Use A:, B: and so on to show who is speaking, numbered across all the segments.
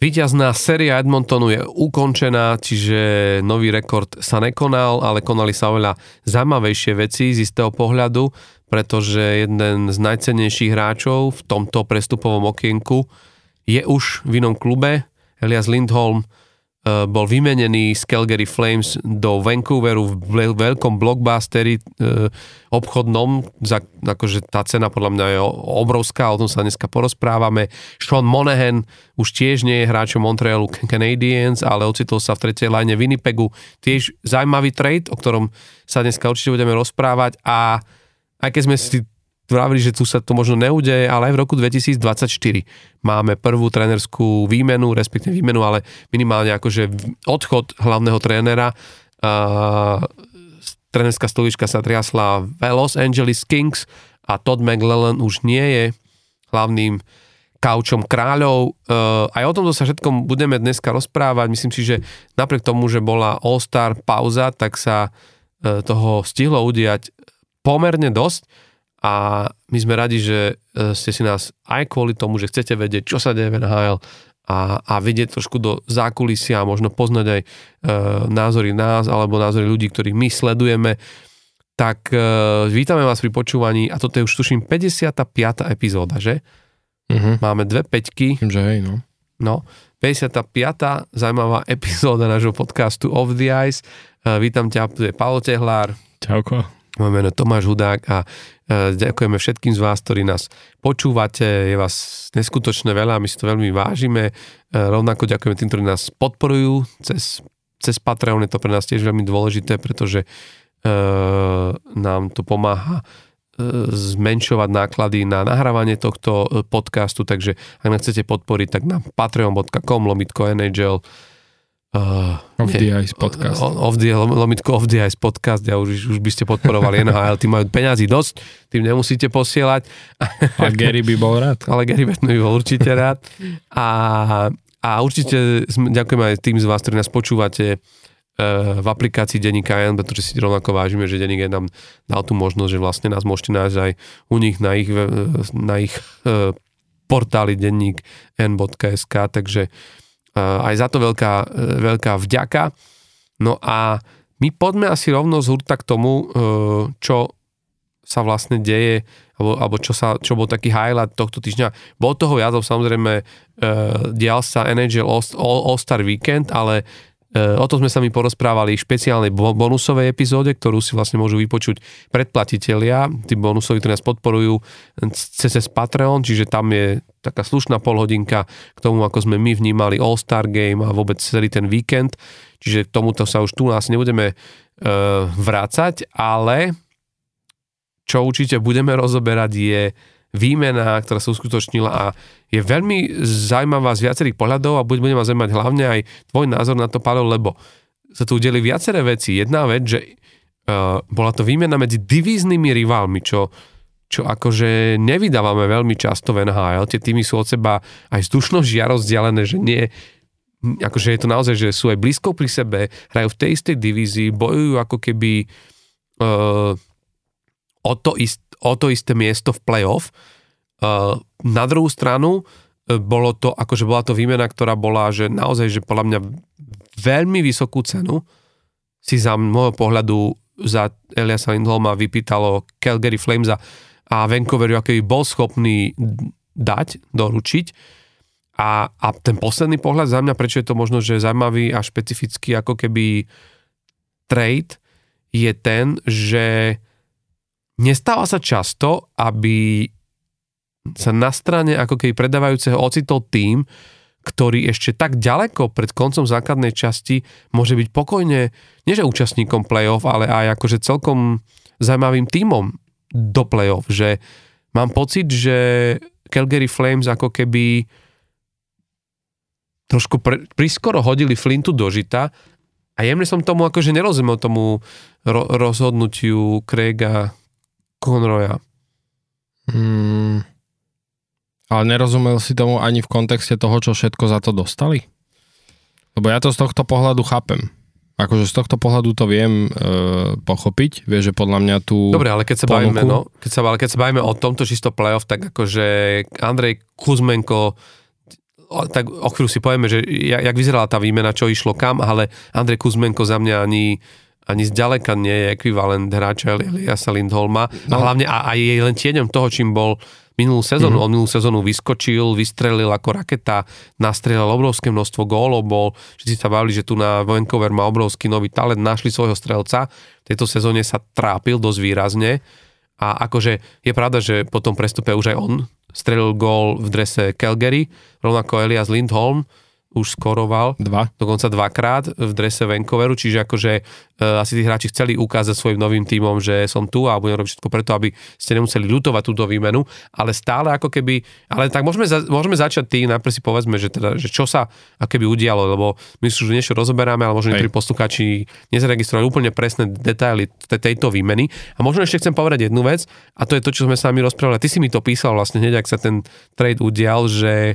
A: Výťazná séria Edmontonu je ukončená, čiže nový rekord sa nekonal, ale konali sa oveľa zaujímavejšie veci z istého pohľadu, pretože jeden z najcennejších hráčov v tomto prestupovom okienku je už v inom klube. Elias Lindholm bol vymenený z Calgary Flames do Vancouveru v veľkom blockbusteri eh, obchodnom, za, akože tá cena podľa mňa je obrovská, o tom sa dneska porozprávame. Sean Monahan už tiež nie je hráčom Montrealu Canadiens, ale ocitol sa v tretej line Winnipegu. Tiež zaujímavý trade, o ktorom sa dneska určite budeme rozprávať a aj keď sme si vravili, že tu sa to možno neudeje, ale aj v roku 2024 máme prvú trénerskú výmenu, respektíve výmenu, ale minimálne akože odchod hlavného trénera. Uh, trénerská stolička sa triasla v Los Angeles Kings a Todd McLellan už nie je hlavným kaučom kráľov. Uh, aj o tomto sa všetkom budeme dneska rozprávať. Myslím si, že napriek tomu, že bola All-Star pauza, tak sa uh, toho stihlo udiať pomerne dosť a my sme radi, že e, ste si nás aj kvôli tomu, že chcete vedieť, čo sa deje v NHL a, a vidieť trošku do zákulisia a možno poznať aj e, názory nás alebo názory ľudí, ktorých my sledujeme, tak e, vítame vás pri počúvaní a toto je už tuším 55. epizóda, že? Uh-huh. Máme dve peťky.
B: Že hej, no.
A: No, 55. zaujímavá epizóda nášho podcastu Off the Ice. E, vítam ťa, tu je Paolo Tehlár.
B: Čauko.
A: Moje meno Tomáš Hudák a e, ďakujeme všetkým z vás, ktorí nás počúvate. Je vás neskutočne veľa, my si to veľmi vážime. E, rovnako ďakujeme tým, ktorí nás podporujú cez, cez Patreon. Je to pre nás tiež veľmi dôležité, pretože uh, nám to pomáha zmenšovať náklady na nahrávanie tohto podcastu, takže ak nás chcete podporiť, tak na patreon.com lomitko
B: Uh, off the Ice podcast.
A: Off the, lomitko Off the Ice podcast, ja už, už by ste podporovali NHL, tým majú peňazí dosť, tým nemusíte posielať.
B: A Gary by bol rád.
A: Ale Gary by bol určite rád. A, a určite ďakujem aj tým z vás, ktorí nás počúvate uh, v aplikácii Denníka N, pretože si rovnako vážime, že Denník nám dal tú možnosť, že vlastne nás môžete nájsť aj u nich na ich, na ich uh, portáli denník n.sk, takže aj za to veľká, e, veľká vďaka. No a my poďme asi rovno z hurta k tomu, e, čo sa vlastne deje, alebo, alebo čo, sa, čo bol taký highlight tohto týždňa. Bol toho jazov samozrejme, dial sa NHL All-Star Weekend, ale O tom sme sa mi porozprávali v špeciálnej bonusovej epizóde, ktorú si vlastne môžu vypočuť predplatitelia, tí bonusoví, ktorí nás podporujú cez Patreon, čiže tam je taká slušná polhodinka k tomu, ako sme my vnímali All-Star Game a vôbec celý ten víkend, čiže k tomuto sa už tu nás nebudeme uh, vrácať, ale čo určite budeme rozoberať je výmena, ktorá sa uskutočnila a je veľmi zaujímavá z viacerých pohľadov a bude ma zaujímať hlavne aj tvoj názor na to, Pavel, lebo sa tu udeli viaceré veci. Jedna vec, že uh, bola to výmena medzi divíznymi rivalmi, čo, čo akože nevydávame veľmi často v NHL. Tie týmy sú od seba aj vzdušno žia rozdialené, že nie, akože je to naozaj, že sú aj blízko pri sebe, hrajú v tej istej divízii, bojujú ako keby uh, o to ist, o to isté miesto v playoff. Uh, na druhú stranu uh, bolo to, akože bola to výmena, ktorá bola, že naozaj, že podľa mňa veľmi vysokú cenu si za môjho pohľadu za Eliasa Lindholma vypýtalo Calgary Flames a, a Vancouveru, aký bol schopný dať, doručiť. A, a ten posledný pohľad za mňa, prečo je to možno, že zaujímavý a špecifický ako keby trade, je ten, že Nestáva sa často, aby sa na strane ako keby predávajúceho ocitol tým, ktorý ešte tak ďaleko pred koncom základnej časti môže byť pokojne, nie že účastníkom play-off, ale aj akože celkom zaujímavým tímom do play-off, že mám pocit, že Calgary Flames ako keby trošku pre, priskoro hodili Flintu do žita a jemne som tomu akože nerozumel tomu ro, rozhodnutiu Craiga Conroya.
B: Hmm, ale nerozumel si tomu ani v kontexte toho, čo všetko za to dostali? Lebo ja to z tohto pohľadu chápem. Akože z tohto pohľadu to viem e, pochopiť. Vieš, že podľa mňa tu
A: Dobre, ale keď sa ponuku... bavíme, no, keď sa, ale keď sa bavíme o tomto čisto playoff, tak akože Andrej Kuzmenko o, tak o chvíľu si povieme, že jak, jak vyzerala tá výmena, čo išlo kam, ale Andrej Kuzmenko za mňa ani ani zďaleka nie je ekvivalent hráča Eliasa Lindholma no. a hlavne a, a je len tieňom toho, čím bol minulú sezónu. Mm-hmm. On minulú sezónu vyskočil, vystrelil ako raketa, nastrelil obrovské množstvo gólov, bol, všetci sa bavili, že tu na Vancouver má obrovský nový talent, našli svojho strelca. V tejto sezóne sa trápil dosť výrazne a akože je pravda, že po tom prestupe už aj on strelil gól v drese Calgary, rovnako Elias Lindholm, už skoroval.
B: Dva.
A: Dokonca dvakrát v drese Vancouveru, čiže akože e, asi tí hráči chceli ukázať svojim novým tímom, že som tu a budem robiť všetko preto, aby ste nemuseli ľutovať túto výmenu, ale stále ako keby, ale tak môžeme, za, môžeme začať tým, najprv si povedzme, že, teda, že čo sa ako keby udialo, lebo my si už niečo rozoberáme, ale možno niektorí poslucháči nezaregistrovali úplne presné detaily tejto výmeny. A možno ešte chcem povedať jednu vec, a to je to, čo sme s vami rozprávali. Ty si mi to písal vlastne hneď, ak sa ten trade udial, že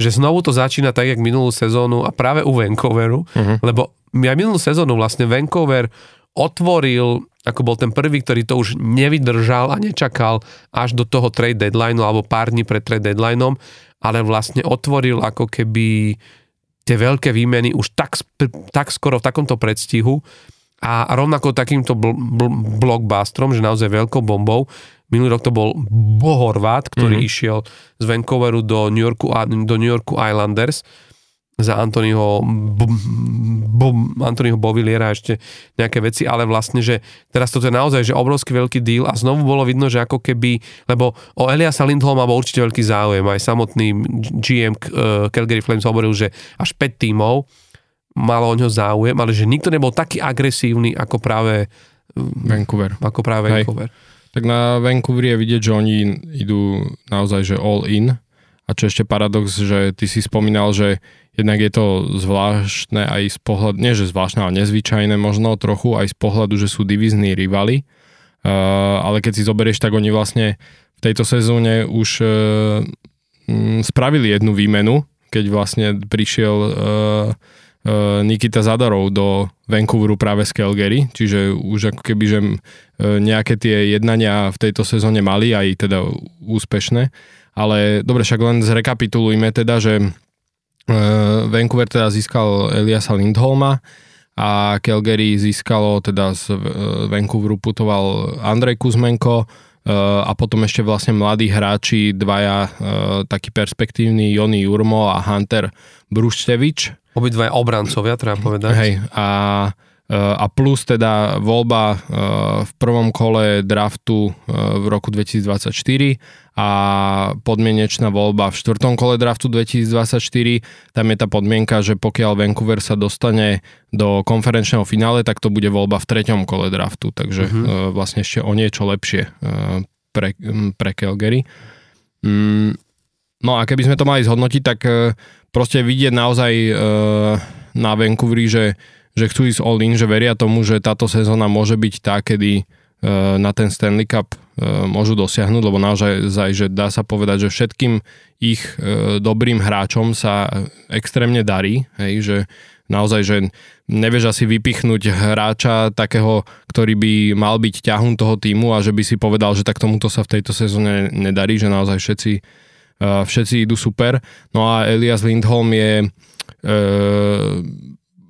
A: že znovu to začína tak, jak minulú sezónu a práve u Vancouveru, uh-huh. lebo aj minulú sezónu vlastne Vancouver otvoril, ako bol ten prvý, ktorý to už nevydržal a nečakal až do toho trade deadline alebo pár dní pred trade deadlineom, ale vlastne otvoril ako keby tie veľké výmeny už tak, tak skoro v takomto predstihu a rovnako takýmto bl- bl- blockbusterom, že naozaj veľkou bombou, Minulý rok to bol Bohorvát, ktorý mm-hmm. išiel z Vancouveru do New Yorku, do New Yorku Islanders za Antonyho, B, B, Antonyho Boviliera a ešte nejaké veci, ale vlastne, že teraz toto je naozaj že obrovský veľký deal a znovu bolo vidno, že ako keby, lebo o Eliasa Lindholma bol určite veľký záujem, aj samotný GM uh, Calgary Flames hovoril, že až 5 tímov malo o ňo záujem, ale že nikto nebol taký agresívny ako práve
B: Vancouver.
A: Ako práve Vancouver. Hej.
B: Tak na Vancouveri je vidieť, že oni idú naozaj že all in. A čo ešte paradox, že ty si spomínal, že jednak je to zvláštne aj z pohľadu, nie že zvláštne, ale nezvyčajné možno trochu aj z pohľadu, že sú divizní rivali. Uh, ale keď si zoberieš, tak oni vlastne v tejto sezóne už uh, spravili jednu výmenu, keď vlastne prišiel uh, Nikita Zadarov do Vancouveru práve z Calgary, čiže už ako keby, že e, nejaké tie jednania v tejto sezóne mali, aj teda úspešné. Ale dobre, však len zrekapitulujme teda, že e, Vancouver teda získal Eliasa Lindholma a Calgary získalo, teda z Vancouveru putoval Andrej Kuzmenko, a potom ešte vlastne mladí hráči, dvaja takí perspektívni, Joni Jurmo a Hunter Bruštevič,
A: Obidva obrancovia, treba povedať.
B: Hej, a, e, a plus teda voľba e, v prvom kole draftu e, v roku 2024 a podmienečná voľba v štvrtom kole draftu 2024. Tam je tá podmienka, že pokiaľ Vancouver sa dostane do konferenčného finále, tak to bude voľba v treťom kole draftu, takže uh-huh. vlastne ešte o niečo lepšie pre, pre Calgary. Mm, no a keby sme to mali zhodnotiť, tak proste vidieť naozaj e, na Vancouveri, že, že chcú ísť all in, že veria tomu, že táto sezóna môže byť tá, kedy e, na ten Stanley Cup e, môžu dosiahnuť, lebo naozaj, že dá sa povedať, že všetkým ich e, dobrým hráčom sa extrémne darí, hej, že naozaj, že nevieš asi vypichnúť hráča takého, ktorý by mal byť ťahun toho týmu a že by si povedal, že tak tomuto sa v tejto sezóne nedarí, že naozaj všetci všetci idú super. No a Elias Lindholm je e,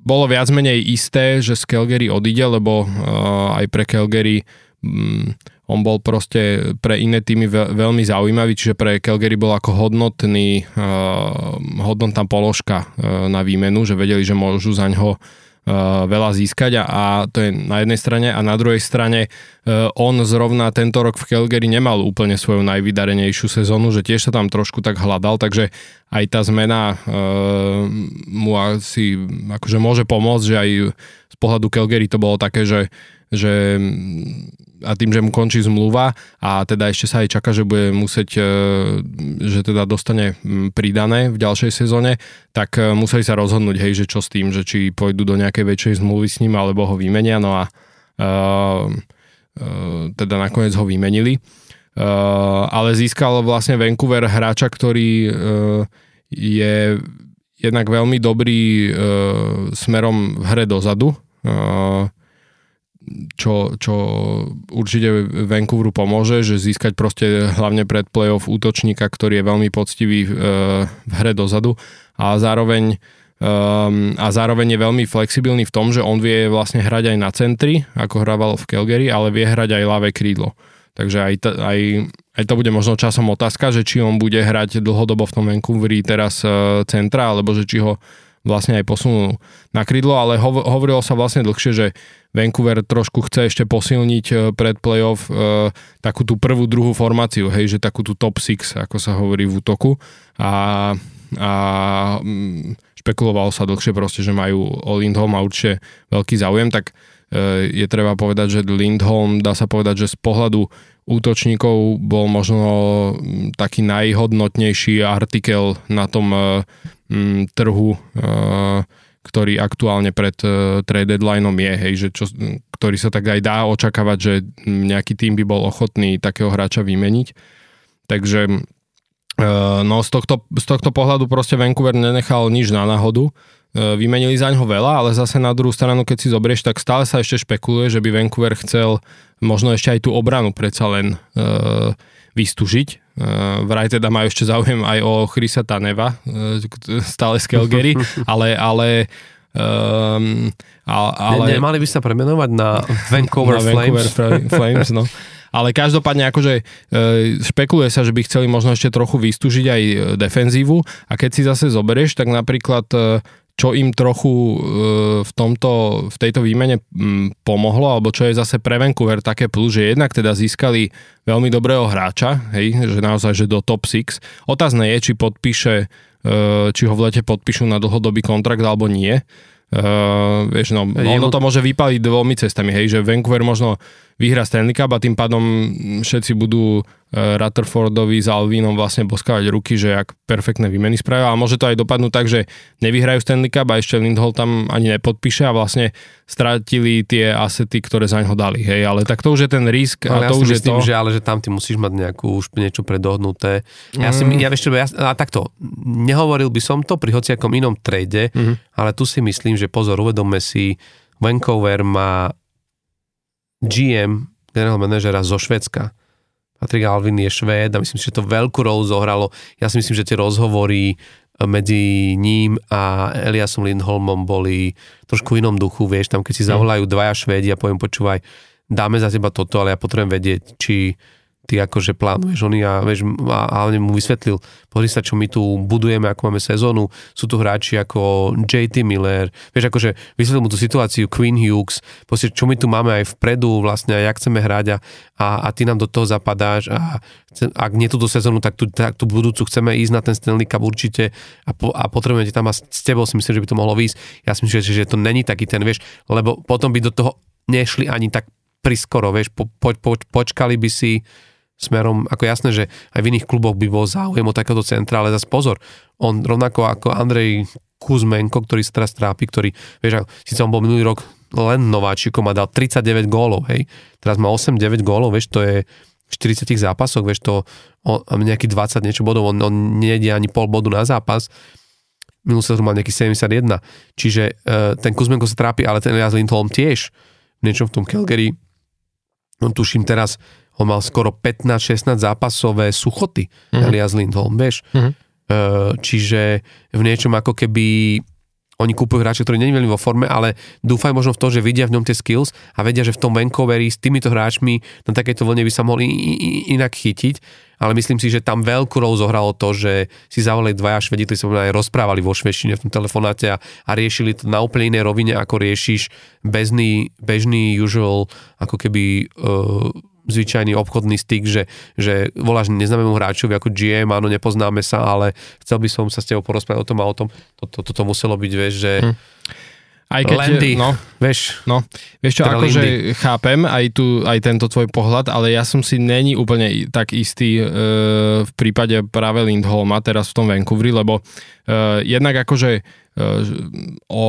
B: bolo viac menej isté, že z Calgary odíde, lebo uh, aj pre Calgary um, on bol proste pre iné týmy veľ, veľmi zaujímavý, čiže pre Calgary bol ako hodnotný, uh, hodnotná položka uh, na výmenu, že vedeli, že môžu za ňo Eh, veľa získať a, a to je na jednej strane a na druhej strane uh, on zrovna tento rok v Calgary nemal úplne svoju najvydarenejšiu sezónu, že tiež sa tam trošku tak hľadal, takže aj tá zmena uh, mu asi akože môže pomôcť, že aj z pohľadu Calgary to bolo také, že, že a tým, že mu končí zmluva a teda ešte sa aj čaká, že bude musieť, e, že teda dostane pridané v ďalšej sezóne, tak e, museli sa rozhodnúť, hej, že čo s tým, že či pôjdu do nejakej väčšej zmluvy s ním alebo ho vymenia, no a uh, teda nakoniec ho vymenili. Uh, ale získal vlastne Vancouver hráča, ktorý je jednak veľmi dobrý smerom v hre dozadu. Čo, čo určite Vancouveru pomôže, že získať proste hlavne pred playoff útočníka, ktorý je veľmi poctivý v, v hre dozadu a zároveň um, a zároveň je veľmi flexibilný v tom, že on vie vlastne hrať aj na centri, ako hrával v Calgary, ale vie hrať aj ľavé krídlo. Takže aj, t- aj, aj to bude možno časom otázka, že či on bude hrať dlhodobo v tom Vancouveri teraz uh, centra, alebo že či ho vlastne aj posunul na krídlo, ale hov- hovorilo sa vlastne dlhšie, že Vancouver trošku chce ešte posilniť uh, pred playoff uh, takú tú prvú, druhú formáciu, hej, že takú tú top 6, ako sa hovorí v útoku. A, a mm, špekulovalo sa dlhšie proste, že majú o Lindholm a určite veľký záujem, tak e, je treba povedať, že Lindholm dá sa povedať, že z pohľadu útočníkov bol možno mm, taký najhodnotnejší artikel na tom e, m, trhu, e, ktorý aktuálne pred trade deadlineom je, hej, že čo, ktorý sa tak aj dá očakávať, že nejaký tým by bol ochotný takého hráča vymeniť. Takže Eh, no z tohto, z tohto pohľadu proste Vancouver nenechal nič na náhodu. Eh, vymenili za ňo veľa, ale zase na druhú stranu, keď si zobrieš, tak stále sa ešte špekuluje, že by Vancouver chcel možno ešte aj tú obranu predsa len uh, vystúžiť. Uh, vraj teda majú ešte záujem aj o Chrisa Taneva, uh, stále z Calgary, ale, ale um,
A: ale... Ne, nemali by sa premenovať na Vancouver,
B: na
A: Flames.
B: Vancouver Flames, no. Ale každopádne akože e, špekuluje sa, že by chceli možno ešte trochu vystúžiť aj defenzívu a keď si zase zoberieš, tak napríklad čo im trochu v, tomto, v tejto výmene pomohlo, alebo čo je zase pre Vancouver také plus, že jednak teda získali veľmi dobrého hráča, hej, že naozaj, že do top 6. Otázne je, či podpíše, či ho v lete podpíšu na dlhodobý kontrakt alebo nie. Uh, vieš, no, ono to môže vypaliť dvomi cestami, hej, že Vancouver možno vyhra Stanley Cup a tým pádom všetci budú uh, Rutherfordovi s Alvinom vlastne boskávať ruky, že ak perfektné výmeny spravia, ale môže to aj dopadnúť tak, že nevyhrajú Stanley Cup a ešte Lindholm tam ani nepodpíše a vlastne strátili tie asety, ktoré za ňo dali, hej, ale tak to už je ten risk
A: ale
B: a to
A: ja
B: už
A: myslím,
B: je to...
A: že ale že tam ty musíš mať nejakú už niečo predohnuté. Ja mm. si, ja, vieš, ja, a takto, nehovoril by som to pri hociakom inom trade, mm. ale tu si myslím, že pozor, uvedomme si, Vancouver má GM, generál manažera zo Švedska. Patrick Alvin je Švéd a myslím si, že to veľkú rolu zohralo. Ja si myslím, že tie rozhovory medzi ním a Eliasom Lindholmom boli trošku v inom duchu, vieš, tam keď si zavolajú dvaja Švédi a poviem, počúvaj, dáme za teba toto, ale ja potrebujem vedieť, či ty akože plánuješ oni a, vieš, a hlavne mu vysvetlil, pozri sa, čo my tu budujeme, ako máme sezónu, sú tu hráči ako JT Miller, vieš, akože vysvetlil mu tú situáciu Queen Hughes, proste, čo my tu máme aj vpredu vlastne, a jak chceme hrať a, a, a ty nám do toho zapadáš a ak nie túto sezónu, tak tú, tak tú budúcu chceme ísť na ten Stanley Cup určite a, po, a potrebujeme tam a s tebou si myslím, že by to mohlo výjsť. Ja si myslím, že, že to není taký ten, vieš, lebo potom by do toho nešli ani tak priskoro, vieš, po, po, po, počkali by si smerom, ako jasné, že aj v iných kluboch by bol záujem o takéto centra, ale zase pozor, on rovnako ako Andrej Kuzmenko, ktorý sa teraz trápi, ktorý, vieš, síce on bol minulý rok len nováčikom a dal 39 gólov, hej, teraz má 8-9 gólov, vieš, to je v 40 zápasoch, vieš, to on, nejaký 20 niečo bodov, on, on nejde ani pol bodu na zápas, minulý sezónu mal nejaký 71, čiže uh, ten Kuzmenko sa trápi, ale ten Elias Lindholm tiež v niečom v tom Calgary, on tuším teraz on mal skoro 15-16 zápasové suchoty, mm-hmm. Elias Lindholm, vieš. Mm-hmm. Čiže v niečom ako keby oni kúpujú hráče, ktorí není veľmi vo forme, ale dúfajú možno v to, že vidia v ňom tie skills a vedia, že v tom Vancouveri s týmito hráčmi na takejto vlne by sa mohli inak chytiť. Ale myslím si, že tam veľkú rolu zohralo to, že si zavolali dvaja švedi, ktorí sa aj rozprávali vo švedčine v tom telefonáte a, a riešili to na úplne inej rovine, ako riešiš bežný, bežný usual, ako keby uh, zvyčajný obchodný styk, že, že voláš neznámemu hráčovi ako GM, áno, nepoznáme sa, ale chcel by som sa s tebou porozprávať o tom a o tom. Toto to, to, to muselo byť, vieš, že... Hm.
B: Aj keď,
A: Landy,
B: no,
A: vieš,
B: no, vieš čo, teda akože chápem aj, tu, aj tento tvoj pohľad, ale ja som si není úplne tak istý e, v prípade práve Lindholma teraz v tom Vancouveri, lebo e, jednak akože o,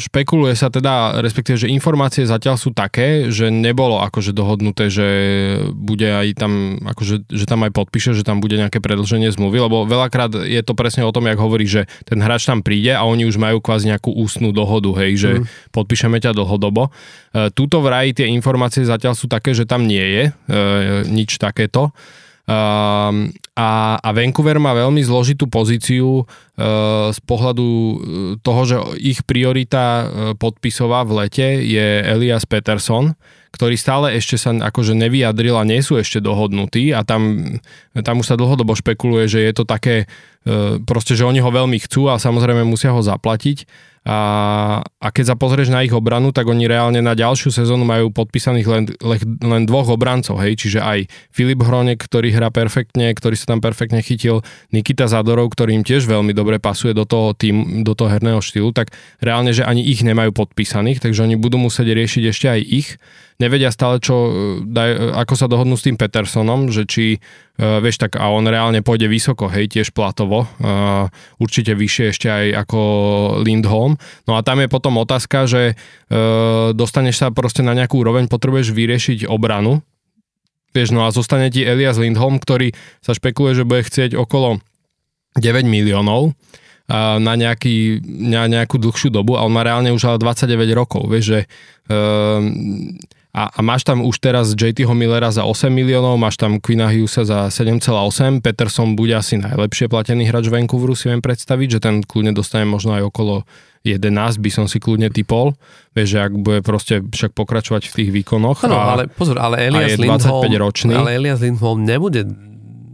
B: špekuluje sa teda, respektíve, že informácie zatiaľ sú také, že nebolo akože dohodnuté, že bude aj tam, akože, že tam aj podpíše, že tam bude nejaké predlženie zmluvy, lebo veľakrát je to presne o tom, jak hovorí, že ten hráč tam príde a oni už majú kvázi nejakú ústnú dohodu, hej, že mm. podpíšeme ťa dlhodobo. E, tuto vraj tie informácie zatiaľ sú také, že tam nie je e, nič takéto. Um, a, a Vancouver má veľmi zložitú pozíciu uh, z pohľadu uh, toho, že ich priorita uh, podpisová v lete je Elias Peterson, ktorý stále ešte sa akože nevyjadril a nie sú ešte dohodnutí a tam, tam už sa dlhodobo špekuluje, že je to také, uh, proste, že oni ho veľmi chcú a samozrejme musia ho zaplatiť a, a keď sa pozrieš na ich obranu, tak oni reálne na ďalšiu sezónu majú podpísaných len, len, dvoch obrancov, hej, čiže aj Filip Hronek, ktorý hrá perfektne, ktorý sa tam perfektne chytil, Nikita Zadorov, ktorý im tiež veľmi dobre pasuje do toho, tým, do toho herného štýlu, tak reálne, že ani ich nemajú podpísaných, takže oni budú musieť riešiť ešte aj ich nevedia stále, čo, e, daj, e, ako sa dohodnú s tým Petersonom, že či, uh, vieš, tak a on reálne pôjde vysoko, hej, tiež platovo, uh, určite vyššie ešte aj ako Lindholm. No a tam je potom otázka, že uh, dostaneš sa proste na nejakú úroveň, potrebuješ vyriešiť obranu, vieš, no a zostane ti Elias Lindholm, ktorý sa špekuluje, že bude chcieť okolo 9 miliónov, na, nejaký, na nejakú dlhšiu dobu a on má reálne už ale 29 rokov, vieš, že um, a, a máš tam už teraz JTho Millera za 8 miliónov, máš tam Quina Hughesa za 7,8, Peterson bude asi najlepšie platený hráč Vancouveru, si viem predstaviť, že ten kľudne dostane možno aj okolo 11 by som si kľudne typol, vieš, že ak bude proste však pokračovať v tých výkonoch.
A: No, ale pozor, ale Elias Lindholm, ročný. ale Elias Lindholm nebude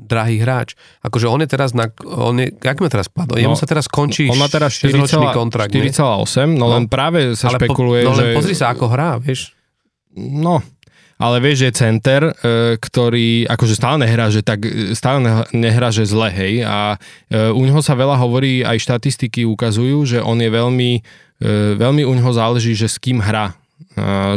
A: drahý hráč. Akože on je teraz na, on je, jak má teraz? No, Jemu sa teraz končí
B: on má teraz 4,8, kontrakt. 4,8, no, no len práve sa špekuluje,
A: po, no,
B: že...
A: len pozri sa, ako hrá, vieš.
B: No, ale vieš, že center, e, ktorý akože stále nehrá, že tak e, stále nehrá, že zle, hej, a e, u neho sa veľa hovorí, aj štatistiky ukazujú, že on je veľmi, veľmi u neho záleží, že s kým hrá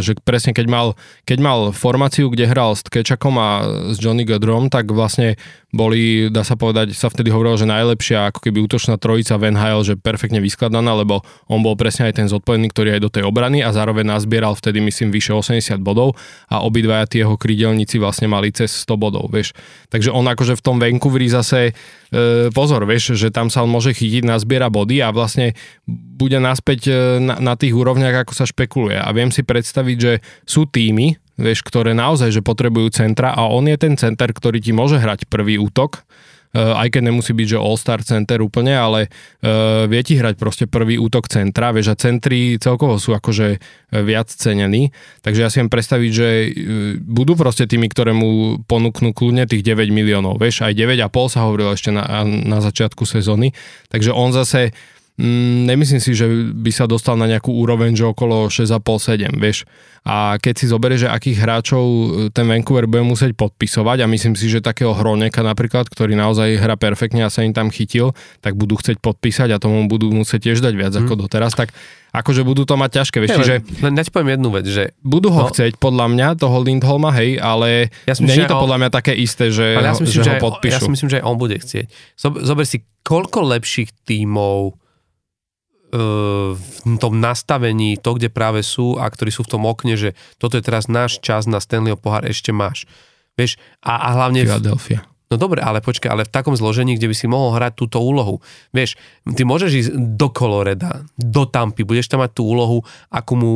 B: že presne keď mal, keď mal formáciu, kde hral s Kečakom a s Johnny Godrom, tak vlastne boli, dá sa povedať, sa vtedy hovorilo, že najlepšia ako keby útočná trojica Van Hale, že perfektne vyskladaná, lebo on bol presne aj ten zodpovedný, ktorý aj do tej obrany a zároveň nazbieral vtedy myslím vyše 80 bodov a obidvaja tie jeho krydelníci vlastne mali cez 100 bodov, vieš. Takže on akože v tom Vancouveri zase pozor, vieš, že tam sa on môže chytiť, nazbiera body a vlastne bude naspäť e, na, na tých úrovniach, ako sa špekuluje. A viem si predstaviť, že sú týmy, vieš, ktoré naozaj že potrebujú centra a on je ten center, ktorý ti môže hrať prvý útok, aj keď nemusí byť, že all-star center úplne, ale uh, vie ti hrať proste prvý útok centra, vieš, a centri celkovo sú akože viac cenení, takže ja si viem predstaviť, že budú proste tými, ktoré mu ponúknú kľudne tých 9 miliónov, vieš, aj 9,5 sa hovorilo ešte na, na začiatku sezóny, takže on zase Mm, nemyslím si, že by sa dostal na nejakú úroveň, že okolo 6,5-7, vieš. A keď si zoberieš, že akých hráčov e, ten Vancouver bude musieť podpisovať a myslím si, že takého Hroneka napríklad, ktorý naozaj hra perfektne a sa im tam chytil, tak budú chcieť podpísať a tomu budú musieť tiež dať viac mm. ako doteraz, tak akože budú to mať ťažké, vieš,
A: čiže... Len, len ja ti poviem jednu vec, že...
B: Budú ho no, chcieť, podľa mňa, toho Lindholma, hej, ale ja myslím, není to podľa mňa také isté, že, ja myslím, že, že ho podpíšu.
A: Ja si myslím, že aj on bude chcieť. Zober si, koľko lepších tímov v tom nastavení, to, kde práve sú a ktorí sú v tom okne, že toto je teraz náš čas na Stanleyho pohár, ešte máš. Vieš, a, a hlavne...
B: Philadelphia.
A: No dobre, ale počkaj, ale v takom zložení, kde by si mohol hrať túto úlohu. Vieš, ty môžeš ísť do Koloreda, do Tampy, budeš tam mať tú úlohu, akú mu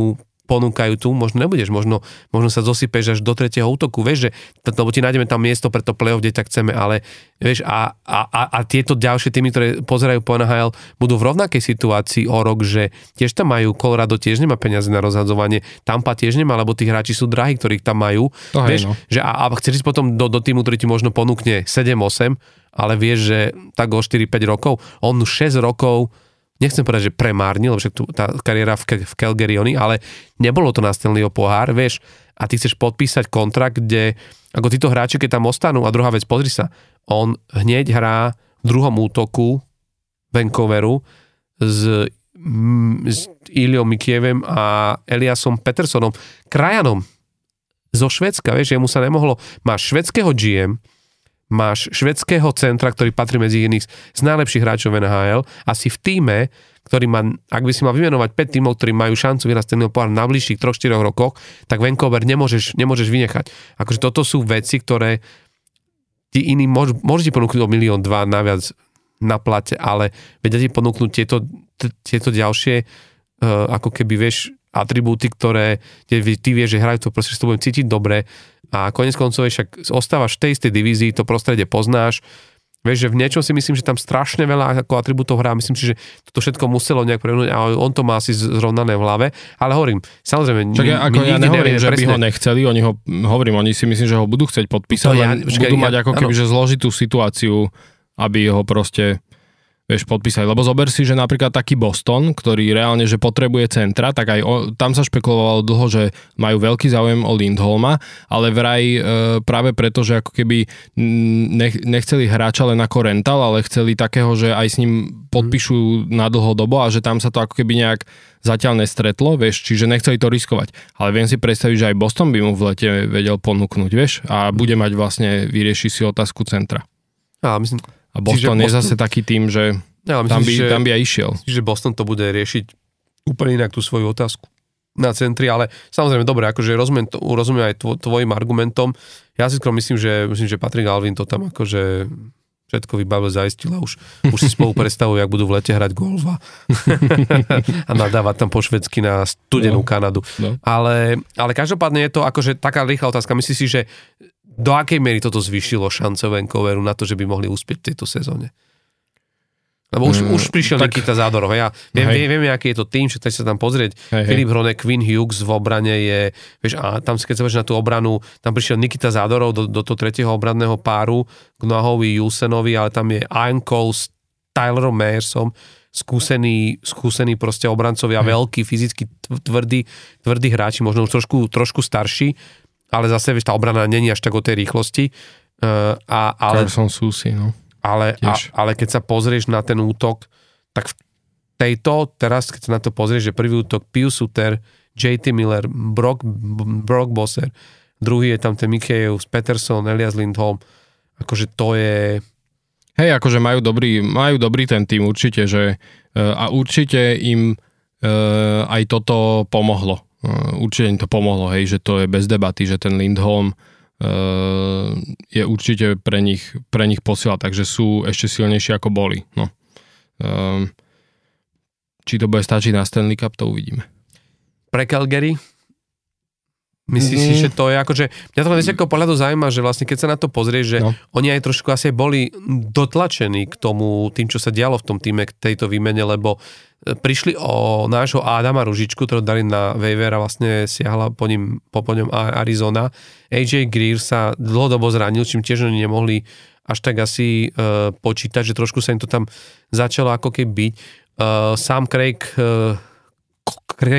A: ponúkajú tu, možno nebudeš, možno, možno sa zosypeš až do tretieho útoku, vieš, že, lebo ti nájdeme tam miesto pre to play-off, kde tak chceme, ale vieš, a, a, a, a tieto ďalšie týmy, ktoré pozerajú po NHL, budú v rovnakej situácii o rok, že tiež tam majú, Colorado tiež nemá peniaze na rozhadzovanie, Tampa tiež nemá, lebo tí hráči sú drahí, ktorých tam majú,
B: to
A: vieš,
B: no.
A: že a, a chceš ísť potom do, do týmu, ktorý ti možno ponúkne 7-8, ale vieš, že tak o 4-5 rokov, on 6 rokov nechcem povedať, že premárnil, lebo však tu, tá kariéra v, v Calgary, ale nebolo to na Stanleyho pohár, vieš, a ty chceš podpísať kontrakt, kde ako títo hráči, keď tam ostanú, a druhá vec, pozri sa, on hneď hrá v druhom útoku Vancouveru s, s Iliom Mikievem a Eliasom Petersonom, krajanom zo Švedska, vieš, jemu sa nemohlo, máš švedského GM, máš švedského centra, ktorý patrí medzi jedných z najlepších hráčov NHL a si v týme, ktorý má, ak by si mal vymenovať 5 týmov, ktorí majú šancu vyhrať ten pohár na bližších 3-4 rokoch, tak Vancouver nemôžeš, nemôžeš vynechať. Akože toto sú veci, ktoré ti iní môž, môžete ponúknuť o milión dva naviac na plate, ale vedia ti ponúknuť tieto, tieto ďalšie uh, ako keby vieš atribúty, ktoré ty, ty vieš, že hrajú to proste, že to budem cítiť dobre. A konec koncov však ostávaš v tej istej divízii, to prostredie poznáš, Vieš, že v niečom si myslím, že tam strašne veľa ako atribútov hrá, myslím si, že toto všetko muselo nejak prehnúť a on to má asi zrovnané v hlave, ale hovorím, samozrejme,
B: Čak ja, ako ja nehovorím, že presne... by ho nechceli, oni ho, hovorím, oni si myslím, že ho budú chcieť podpísať, ja, budú ja, mať ako keby, že zložitú situáciu, aby ho proste vieš, podpísať. Lebo zober si, že napríklad taký Boston, ktorý reálne, že potrebuje centra, tak aj o, tam sa špekulovalo dlho, že majú veľký záujem o Lindholma, ale vraj e, práve preto, že ako keby nech, nechceli hráča len ako rental, ale chceli takého, že aj s ním podpíšu na dlhodobo a že tam sa to ako keby nejak zatiaľ nestretlo, vieš, čiže nechceli to riskovať. Ale viem si predstaviť, že aj Boston by mu v lete vedel ponúknuť, vieš, a bude mať vlastne, vyrieši si otázku centra.
A: A myslím,
B: a Boston je Boston... zase taký tým, že ja, myslím, tam, by, že, tam by aj išiel.
A: Že Boston to bude riešiť úplne inak tú svoju otázku na centri, ale samozrejme, dobre, akože rozumiem, to, rozumiem aj tvo, tvojim argumentom. Ja si skoro myslím, že, myslím, že Patrick Alvin to tam akože všetko vybavil, zaistil a už, už si spolu predstavujú, jak budú v lete hrať golfa a nadávať tam po švedsky na studenú no, Kanadu. No. Ale, ale každopádne je to akože taká rýchla otázka. Myslíš si, že do akej miery toto zvýšilo šance Vancouveru na to, že by mohli uspieť v tejto sezóne? Lebo už, mm, už prišiel tak, Nikita Zádorov. Ja viem, viem, viem, aký je to tým, že sa tam pozrieť. Hej, Filip Hronek, Quinn Hughes v obrane je, vieš, a tam keď sa na tú obranu, tam prišiel Nikita Zádorov do, do toho tretieho obranného páru k Nohovi Jusenovi, ale tam je Ian Cole s Tylerom Mayersom, skúsení, skúsení proste obrancovia, hmm. veľkí, fyzicky tvrdí, tvrdí hráči, možno už trošku, trošku starší, ale zase, vieš, tá obrana není až tak o tej rýchlosti. Uh, a, ale,
B: som súsi, no.
A: Ale, a, ale keď sa pozrieš na ten útok, tak v tejto, teraz keď sa na to pozrieš, že prvý útok Pius Suter, JT Miller, Brock, Brock Bosser, druhý je tam ten Mikhejev, Peterson, Elias Lindholm, akože to je...
B: Hej, akože majú dobrý, majú dobrý ten tým určite, že uh, a určite im uh, aj toto pomohlo určite im to pomohlo, hej, že to je bez debaty, že ten Lindholm uh, je určite pre nich, pre nich posiela, takže sú ešte silnejšie ako boli. No. Um, či to bude stačiť na Stanley Cup, to uvidíme.
A: Pre Calgary Myslíš mm. si, že to je akože, mňa to z nejakého pohľadu zaujíma, že vlastne keď sa na to pozrieš, že no. oni aj trošku asi boli dotlačení k tomu, tým, čo sa dialo v tom týme, k tejto výmene, lebo e, prišli o nášho Adama Ružičku, ktorý dali na waiver a vlastne siahla po, ním, po, po ňom Arizona. AJ Greer sa dlhodobo zranil, čím tiež oni nemohli až tak asi uh, počítať, že trošku sa im to tam začalo ako keby byť. Uh, Sam Craig Craig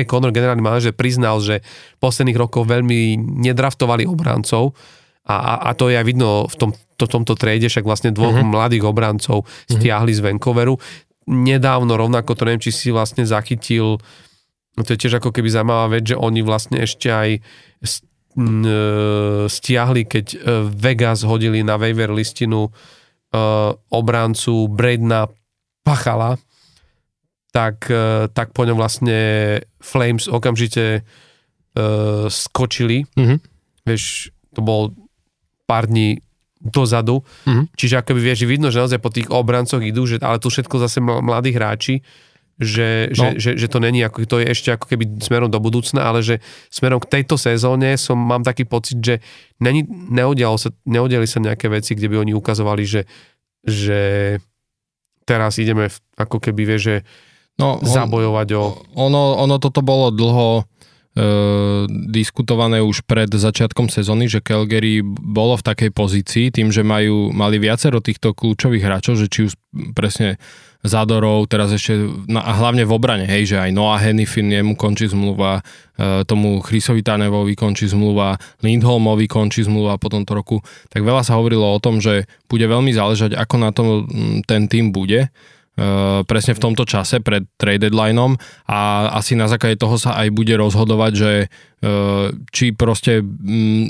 A: Connor, generálny manažer, priznal, že v posledných rokoch veľmi nedraftovali obrancov a, a, a to je aj vidno v tom, to, tomto trade, však vlastne dvoch uh-huh. mladých obrancov mhm. stiahli uh-huh. z Vancouveru. Nedávno rovnako, to neviem, či si vlastne zachytil, to je tiež ako keby zaujímavá vec, že oni vlastne ešte aj e, stiahli, keď e, Vegas hodili na waiver listinu uh, obrancu Bradna Pachala, tak, e, tak po ňom vlastne Flames okamžite uh, skočili. Mm-hmm. Vieš, to bol pár dní dozadu. Mm-hmm. Čiže akoby vieš, vidno, že naozaj po tých obrancoch idú, že, ale tu všetko zase mladí hráči, že, no. že, že, že to není, ako, to je ešte ako keby smerom do budúcna, ale že smerom k tejto sezóne som, mám taký pocit, že není, sa, neudiali sa nejaké veci, kde by oni ukazovali, že, že teraz ideme v, ako keby, vieš, že no, on, zabojovať o...
B: Ono, ono toto bolo dlho e, diskutované už pred začiatkom sezóny, že Calgary bolo v takej pozícii tým, že majú, mali viacero týchto kľúčových hráčov, že či už presne Zadorov, teraz ešte, no a hlavne v obrane, hej, že aj Noah Hennifin, jemu končí zmluva, e, tomu Chrisovi Tanevovi končí zmluva, Lindholmovi končí zmluva po tomto roku, tak veľa sa hovorilo o tom, že bude veľmi záležať, ako na tom ten tým bude presne v tomto čase pred trade deadlineom a asi na základe toho sa aj bude rozhodovať, že či proste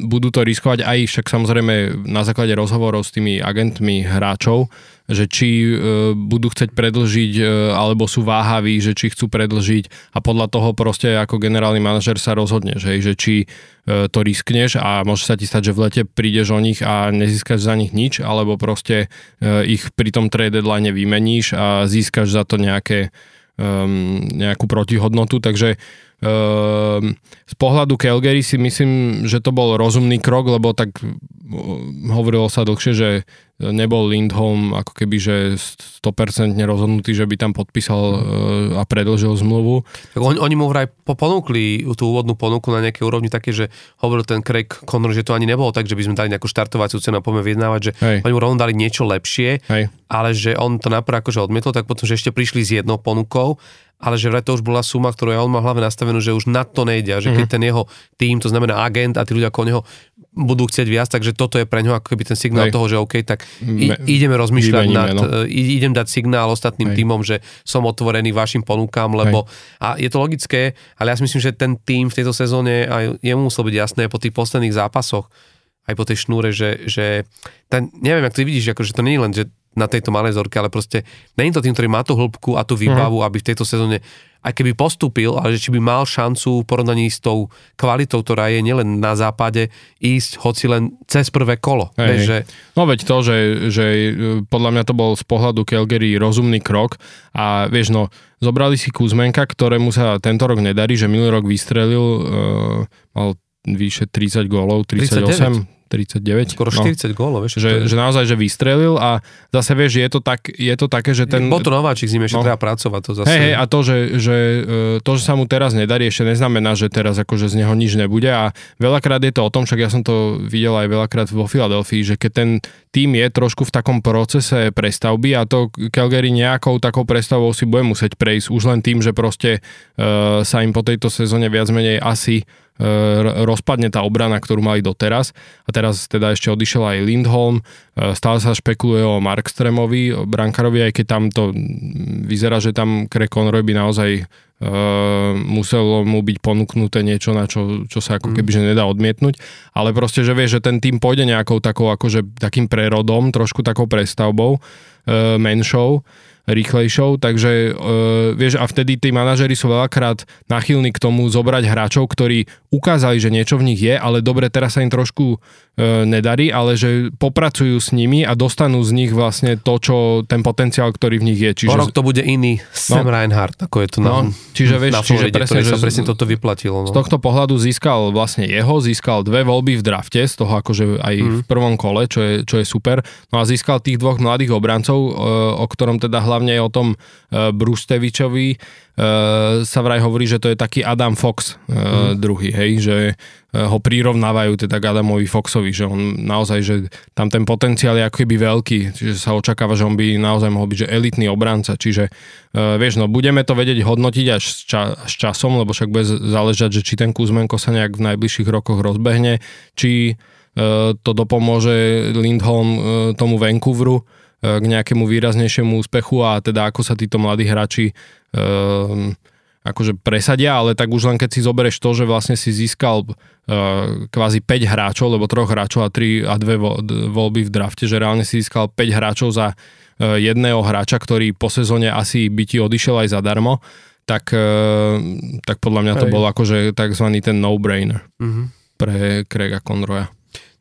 B: budú to riskovať aj však samozrejme na základe rozhovorov s tými agentmi hráčov, že či budú chcieť predlžiť alebo sú váhaví, že či chcú predlžiť a podľa toho proste ako generálny manažer sa rozhodne, že, že či to riskneš a môže sa ti stať, že v lete prídeš o nich a nezískaš za nich nič, alebo proste ich pri tom trade deadline vymeníš a získaš za to nejaké um, nejakú protihodnotu, takže Ehm, z pohľadu Calgary si myslím, že to bol rozumný krok, lebo tak hovorilo sa dlhšie, že nebol Lindholm ako keby, že 100% rozhodnutý, že by tam podpísal uh, a predlžil zmluvu.
A: Oni, oni mu vraj ponúkli tú úvodnú ponuku na nejakej úrovni také, že hovoril ten Craig Connor, že to ani nebolo tak, že by sme dali nejakú štartovaciu cenu a poďme vyjednávať, že Hej. oni mu rovno dali niečo lepšie, Hej. ale že on to napríklad akože odmietol, tak potom, že ešte prišli s jednou ponukou ale že vraj to už bola suma, ktorú ja on mal v hlave nastavenú, že už nad to nejde a že keď mm-hmm. ten jeho tým, to znamená agent a tí ľudia okolo neho budú chcieť viac, takže toto je pre ňo ako keby ten signál Hej. toho, že OK, tak i, ideme rozmýšľať Vymeníme, nad, no. E, idem dať signál ostatným Hej. týmom, že som otvorený vašim ponukám, lebo Hej. a je to logické, ale ja si myslím, že ten tým v tejto sezóne aj jemu muselo byť jasné po tých posledných zápasoch, aj po tej šnúre, že, že ten, neviem, ak ty vidíš, akože to nie je len, že na tejto malej zorke, ale proste není to tým, ktorý má tú hĺbku a tú výbavu, mm. aby v tejto sezóne aj keby postúpil, ale že či by mal šancu v porovnaní s tou kvalitou, ktorá je nielen na západe, ísť hoci len cez prvé kolo.
B: Hej, Veď, že... No veď to, že, že e, podľa mňa to bol z pohľadu Calgary rozumný krok a vieš no, zobrali si Kuzmenka, ktorému sa tento rok nedarí, že minulý rok vystrelil, uh, mal vyše 30 gólov, 38. 39. 39.
A: Skoro 40 no, gólov, vieš.
B: Že, že naozaj, že vystrelil a zase vieš, je to, tak, je to také, že ten...
A: Bol to nováčik, ešte no, treba pracovať. To zase...
B: Hej, hej, a to že, že, e, to, že sa mu teraz nedarí, ešte neznamená, že teraz akože z neho nič nebude a veľakrát je to o tom, však ja som to videl aj veľakrát vo Filadelfii, že keď ten tým je trošku v takom procese prestavby a to Calgary nejakou takou prestavou si bude musieť prejsť už len tým, že proste uh, sa im po tejto sezóne viac menej asi rozpadne tá obrana, ktorú mali doteraz. A teraz teda ešte odišiel aj Lindholm. Stále sa špekuluje o Markstremovi, o Brankarovi, aj keď tam to vyzerá, že tam Craig Conroy by naozaj Uh, muselo mu byť ponúknuté niečo, na čo, čo sa ako mm. keby že nedá odmietnúť, ale proste, že vie, že ten tým pôjde nejakou takou, akože takým prerodom, trošku takou prestavbou, uh, menšou, rýchlejšou, takže uh, vieš, a vtedy tí manažeri sú veľakrát nachylní k tomu zobrať hráčov, ktorí ukázali, že niečo v nich je, ale dobre, teraz sa im trošku uh, nedarí, ale že popracujú s nimi a dostanú z nich vlastne to, čo ten potenciál, ktorý v nich je.
A: Čiže... O rok to bude iný Sam no, Reinhardt, ako je to na, no,
B: čiže, vieš,
A: na Floride, čiže presne, že sa presne toto vyplatilo.
B: No. Z tohto pohľadu získal vlastne jeho, získal dve voľby v drafte, z toho akože aj mm. v prvom kole, čo je, čo je super. No a získal tých dvoch mladých obrancov, uh, o ktorom teda hlavne hlavne o tom uh, Brustevičovi uh, sa vraj hovorí, že to je taký Adam Fox uh, mm. druhý, hej, že ho prirovnávajú teda k Adamovi Foxovi, že on naozaj, že tam ten potenciál je ako keby veľký, čiže sa očakáva, že on by naozaj mohol byť že elitný obranca, čiže vieš, no budeme to vedieť hodnotiť až s, ča- s časom, lebo však bude záležať, že či ten Kuzmenko sa nejak v najbližších rokoch rozbehne, či to dopomôže Lindholm tomu Vancouveru, k nejakému výraznejšiemu úspechu a teda ako sa títo mladí hráči um, akože presadia, ale tak už len keď si zoberieš to, že vlastne si získal uh, kvázi 5 hráčov, lebo troch hráčov a, 3, a dve voľby v drafte, že reálne si získal 5 hráčov za uh, jedného hráča, ktorý po sezóne asi by ti odišiel aj zadarmo, tak, uh, tak podľa mňa to Hej. bol akože tzv. ten no-brainer mm-hmm. pre Craiga Conroya.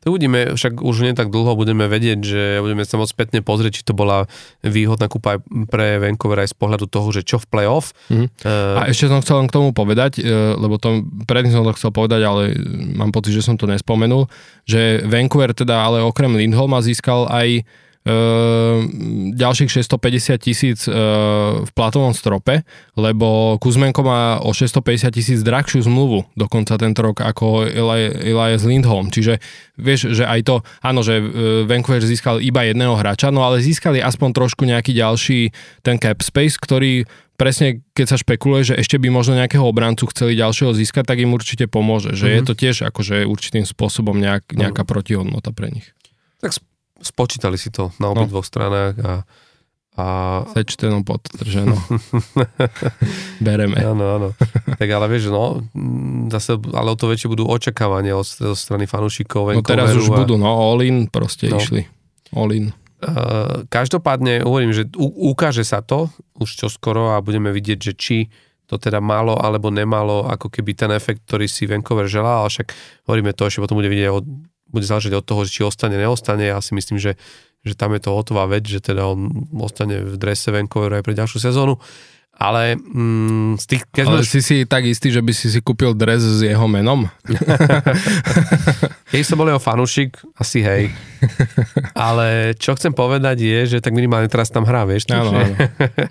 A: To uvidíme, však už nie tak dlho budeme vedieť, že budeme sa môcť spätne pozrieť, či to bola výhodná kúpa pre Vancouver aj z pohľadu toho, že čo v playoff. Mm.
B: Uh, a ešte som chcel len k tomu povedať, uh, lebo to, predtým som to chcel povedať, ale mám pocit, že som to nespomenul, že Vancouver teda ale okrem Lindholma získal aj ďalších 650 tisíc ehm, v platovom strope, lebo Kuzmenko má o 650 tisíc drahšiu zmluvu dokonca tento rok ako Elias Lindholm. Čiže vieš, že aj to, áno, že ehm, Vancouver získal iba jedného hráča, no ale získali aspoň trošku nejaký ďalší ten cap space, ktorý presne keď sa špekuluje, že ešte by možno nejakého obrancu chceli ďalšieho získať, tak im určite pomôže. Že mm-hmm. je to tiež akože určitým spôsobom nejak, nejaká protihodnota pre nich.
A: Tak spočítali si to na obi no. dvoch stranách a, A...
B: Sečteno podtrženo. Bereme.
A: Áno, áno. Tak ale vieš, no, zase, ale o to väčšie budú očakávania od, od strany fanúšikov.
B: No teraz už a... budú, no, all in proste no. išli. All in.
A: Uh, každopádne hovorím, že u, ukáže sa to už čoskoro a budeme vidieť, že či to teda malo alebo nemalo ako keby ten efekt, ktorý si Vancouver želá, ale však hovoríme to, ešte potom bude vidieť, bude záležiť od toho, či ostane, neostane. Ja si myslím, že že tam je to hotová vec, že teda on ostane v drese Vancouveru aj pre ďalšiu sezónu. Ale mm, z tých...
B: Keď Ale sme... si si tak istý, že by si si kúpil dres s jeho menom?
A: Keď som bol jeho fanúšik, asi hej. Ale čo chcem povedať je, že tak minimálne teraz tam hrá, vieš?
B: Áno, áno.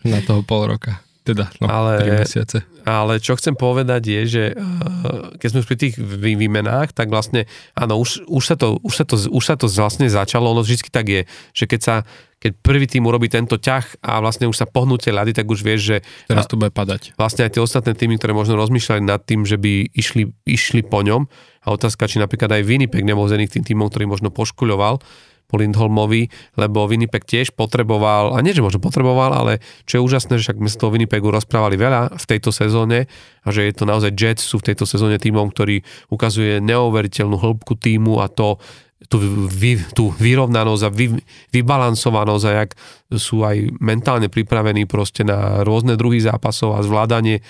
B: Na toho pol roka. Teda, no, ale, 3 mesiace.
A: Ale čo chcem povedať je, že uh, keď sme pri tých výmenách, tak vlastne, áno, už, už, sa to, už, sa to, už sa to vlastne začalo, ono vždy tak je, že keď sa keď prvý tým urobí tento ťah a vlastne už sa pohnú tie ľady, tak už vieš, že...
B: Teraz to bude padať.
A: Vlastne aj tie ostatné týmy, ktoré možno rozmýšľali nad tým, že by išli, išli po ňom. A otázka, či napríklad aj Winnipeg nebol z tým týmom, ktorý možno poškuľoval, po Lindholmovi, lebo Winnipeg tiež potreboval, a nie, že možno potreboval, ale čo je úžasné, že však sme z toho Winnipegu rozprávali veľa v tejto sezóne a že je to naozaj Jets sú v tejto sezóne týmom, ktorý ukazuje neuveriteľnú hĺbku týmu a to tú, vy, tú vyrovnanosť a vy, vybalansovanosť a jak sú aj mentálne pripravení proste na rôzne druhy zápasov a zvládanie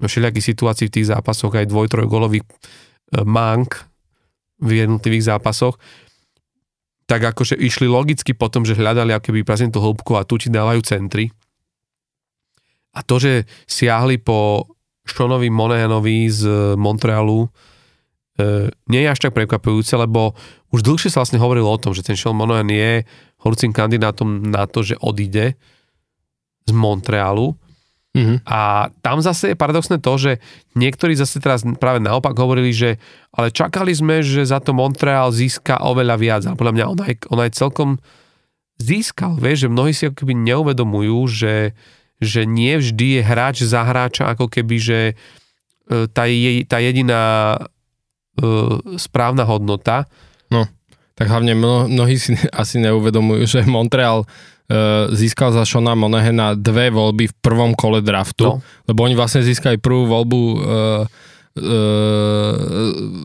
A: všelijakých situácií v tých zápasoch, aj dvoj, trojgolových eh, mank v jednotlivých zápasoch tak akože išli logicky potom, že hľadali ako keby presne tú hĺbku a tu ti dávajú centry. A to, že siahli po Seanovi Monehanovi z Montrealu, e, nie je až tak prekvapujúce, lebo už dlhšie sa vlastne hovorilo o tom, že ten Sean Monahan je horúcim kandidátom na to, že odíde z Montrealu Mm-hmm. A tam zase je paradoxné to, že niektorí zase teraz práve naopak hovorili, že ale čakali sme, že za to Montreal získa oveľa viac. A podľa mňa on aj, on aj celkom získal. Vieš, že mnohí si ako keby neuvedomujú, že, že nie vždy je hráč za hráča ako keby, že e, tá, je, tá jediná uh, správna hodnota.
B: No, tak hlavne mnohí si asi neuvedomujú, že Montreal získal za Shona Monahena dve voľby v prvom kole draftu, no. lebo oni vlastne získali prvú voľbu uh,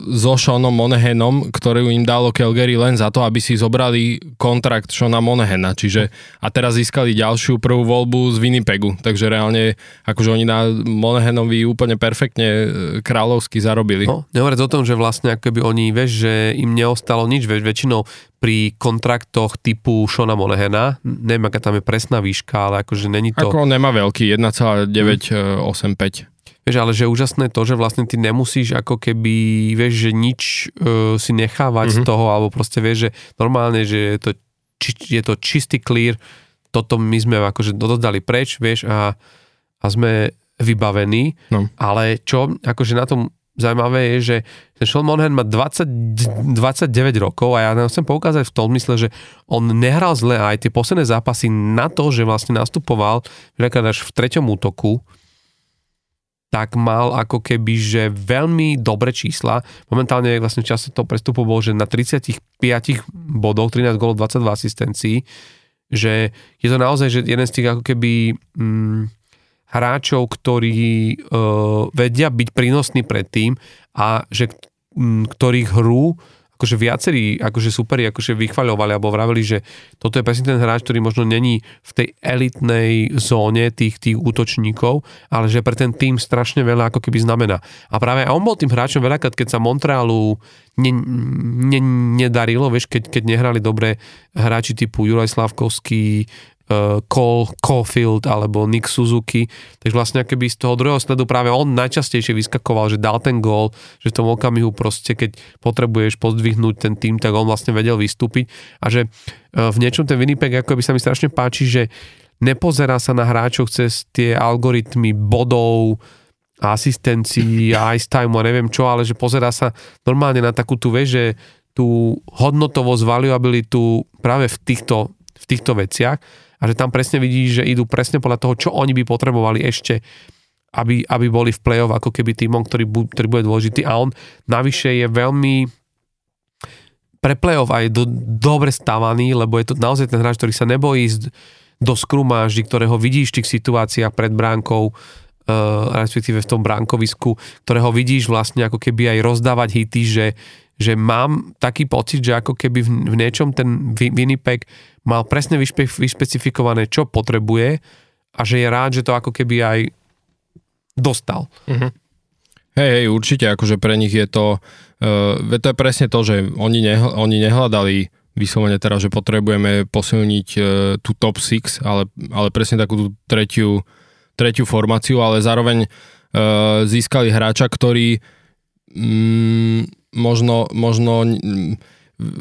B: so Seanom Monahanom, ktorú im dalo Calgary len za to, aby si zobrali kontrakt Seana Monahana. Čiže a teraz získali ďalšiu prvú voľbu z Winnipegu. Takže reálne akože oni na Monahanovi úplne perfektne kráľovsky zarobili.
A: No, nehovoriac o tom, že vlastne akoby oni, vieš, že im neostalo nič, vieš, väčšinou pri kontraktoch typu Shona Monahana, neviem, aká tam je presná výška, ale akože není to...
B: Ako nemá veľký, 1,985.
A: Vieš, ale že úžasné to, že vlastne ty nemusíš ako keby, vieš, že nič uh, si nechávať mm-hmm. z toho, alebo proste vieš, že normálne, že je to, či, je to čistý clear, toto my sme akože dodali preč, vieš, a, a sme vybavení, no. ale čo akože na tom zaujímavé je, že ten Sean Monahan má 20, 29 rokov a ja chcem poukázať v tom mysle, že on nehral zle aj tie posledné zápasy na to, že vlastne nastupoval až v treťom útoku, tak mal ako keby, že veľmi dobré čísla. Momentálne vlastne v čase toho prestupu bol, že na 35 bodoch, 13 gólov, 22 asistencií, že je to naozaj že jeden z tých ako keby hm, hráčov, ktorí uh, vedia byť prínosní pred tým a že hm, ktorých hru akože viacerí akože superi akože vychvaľovali alebo vravili, že toto je presne ten hráč, ktorý možno není v tej elitnej zóne tých, tých útočníkov, ale že pre ten tým strašne veľa ako keby znamená. A práve on bol tým hráčom veľakrát, keď sa Montrealu ne, ne, nedarilo, vieš, keď, keď nehrali dobre hráči typu Juraj Slavkovský, Cole, Caulfield alebo Nick Suzuki. Takže vlastne keby z toho druhého sledu práve on najčastejšie vyskakoval, že dal ten gól, že v tom okamihu proste, keď potrebuješ pozdvihnúť ten tým, tak on vlastne vedel vystúpiť a že uh, v niečom ten Winnipeg ako by sa mi strašne páči, že nepozerá sa na hráčov cez tie algoritmy bodov, asistencií ice time a neviem čo, ale že pozerá sa normálne na takú tú, že tú hodnotovosť, valuabilitu práve v týchto, v týchto veciach a že tam presne vidíš, že idú presne podľa toho, čo oni by potrebovali ešte, aby, aby boli v play-off ako keby týmom, ktorý, bu, ktorý bude dôležitý. A on navyše je veľmi pre play-off aj do, dobre stávaný, lebo je to naozaj ten hráč, ktorý sa nebojí ísť do skrumáždi, ktorého vidíš v tých situáciách pred bránkou, uh, respektíve v tom bránkovisku, ktorého vidíš vlastne ako keby aj rozdávať hity, že, že mám taký pocit, že ako keby v, v niečom ten Winnipeg mal presne vyšpe, vyšpecifikované, čo potrebuje a že je rád, že to ako keby aj dostal. Uh-huh.
B: Hej, hej, určite, akože pre nich je to, uh, to je presne to, že oni, nehl- oni nehľadali vyslovene teraz, že potrebujeme posilniť uh, tú top 6, ale, ale presne takú tú tretiu, tretiu formáciu, ale zároveň uh, získali hráča, ktorý mm, možno, možno mm,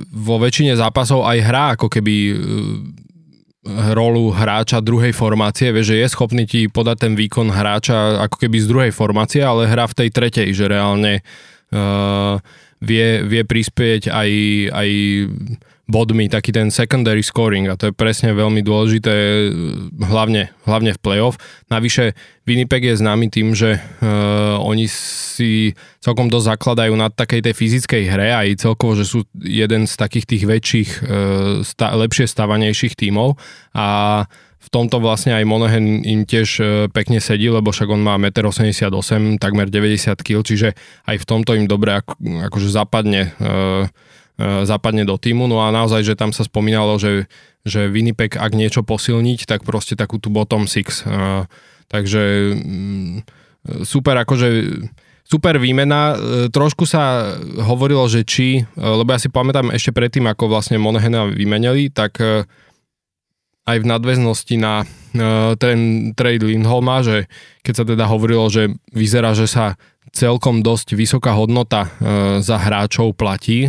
B: vo väčšine zápasov aj hrá ako keby rolu hráča druhej formácie, vie, že je schopný ti podať ten výkon hráča ako keby z druhej formácie, ale hrá v tej tretej, že reálne uh, vie, vie prispieť aj, aj bodmi, taký ten secondary scoring a to je presne veľmi dôležité, hlavne, hlavne v playoff. Navyše Winnipeg je známy tým, že uh, oni si celkom dosť zakladajú na takej tej fyzickej hre aj celkovo, že sú jeden z takých tých väčších, uh, sta- lepšie stavanejších tímov a v tomto vlastne aj Monahan im tiež e, pekne sedí, lebo však on má 1,88 m, takmer 90 kg, čiže aj v tomto im dobre ako, akože zapadne uh, E, zapadne do týmu. No a naozaj, že tam sa spomínalo, že, že Winnipeg, ak niečo posilniť, tak proste takú tú bottom six. E, takže mm, super, akože super výmena. E, trošku sa hovorilo, že či, lebo ja si pamätám ešte predtým, ako vlastne Monahena vymenili, tak aj v nadväznosti na ten trade Lindholma, že keď sa teda hovorilo, že vyzerá, že sa celkom dosť vysoká hodnota za hráčov platí,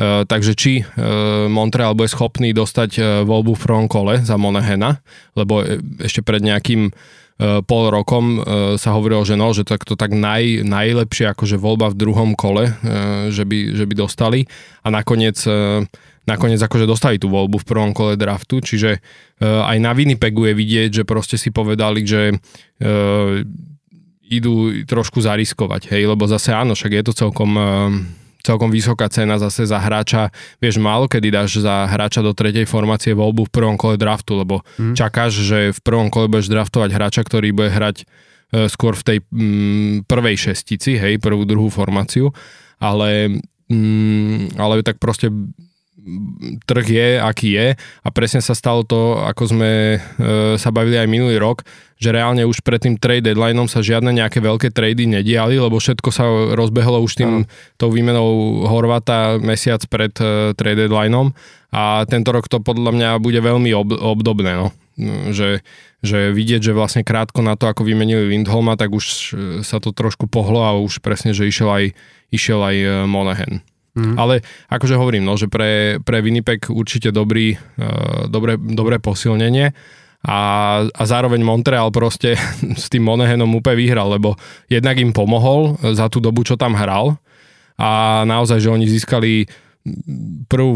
B: takže či eh, Montreal bude schopný dostať eh, voľbu v prvom kole za Monahena, lebo ešte pred nejakým pol rokom sa hovorilo, že no, že to, to tak naj, najlepšie akože voľba v druhom kole, že by, že by dostali. A nakoniec nakoniec akože dostali tú voľbu v prvom kole draftu, čiže aj na Winnipegu je vidieť, že proste si povedali, že idú trošku zariskovať, hej, lebo zase áno, však je to celkom celkom vysoká cena zase za hráča. Vieš, málo kedy dáš za hráča do tretej formácie voľbu v prvom kole draftu, lebo mm. čakáš, že v prvom kole budeš draftovať hráča, ktorý bude hrať e, skôr v tej mm, prvej šestici, hej, prvú, druhú formáciu, ale, mm, ale tak proste trh je, aký je a presne sa stalo to, ako sme e, sa bavili aj minulý rok, že reálne už pred tým trade deadlineom sa žiadne nejaké veľké trady nediali, lebo všetko sa rozbehlo už tým, uh. tou výmenou Horvata mesiac pred e, trade deadlineom a tento rok to podľa mňa bude veľmi ob, obdobné, no. že, že vidieť, že vlastne krátko na to, ako vymenili Lindholma, tak už e, sa to trošku pohlo a už presne, že išiel aj, išiel aj e, Monahan. Mm. Ale akože hovorím, no, že pre, pre Winnipeg určite dobrý, uh, dobré, dobré posilnenie a, a zároveň Montreal proste s tým Monahanom úplne vyhral, lebo jednak im pomohol za tú dobu, čo tam hral a naozaj, že oni získali prvú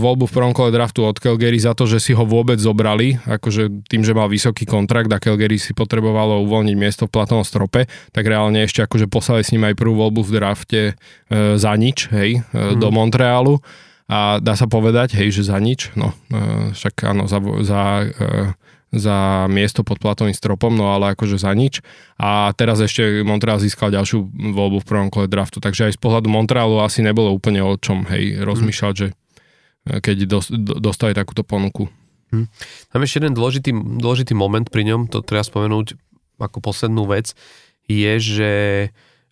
B: voľbu v prvom kole draftu od Calgary za to, že si ho vôbec zobrali, akože tým, že mal vysoký kontrakt a Calgary si potrebovalo uvoľniť miesto v platnom strope, tak reálne ešte akože poslali s ním aj prvú voľbu v drafte e, za nič, hej, e, mm. do Montrealu a dá sa povedať, hej, že za nič, no, e, však áno, za, za e, za miesto pod platovým stropom, no ale akože za nič. A teraz ešte Montreal získal ďalšiu voľbu v prvom kole draftu, takže aj z pohľadu Montrealu asi nebolo úplne o čom, hej, rozmýšľať, mm. že e, keď dostali takúto ponuku.
A: Hm. Tam ešte jeden dôležitý, dôležitý moment pri ňom, to treba spomenúť ako poslednú vec, je, že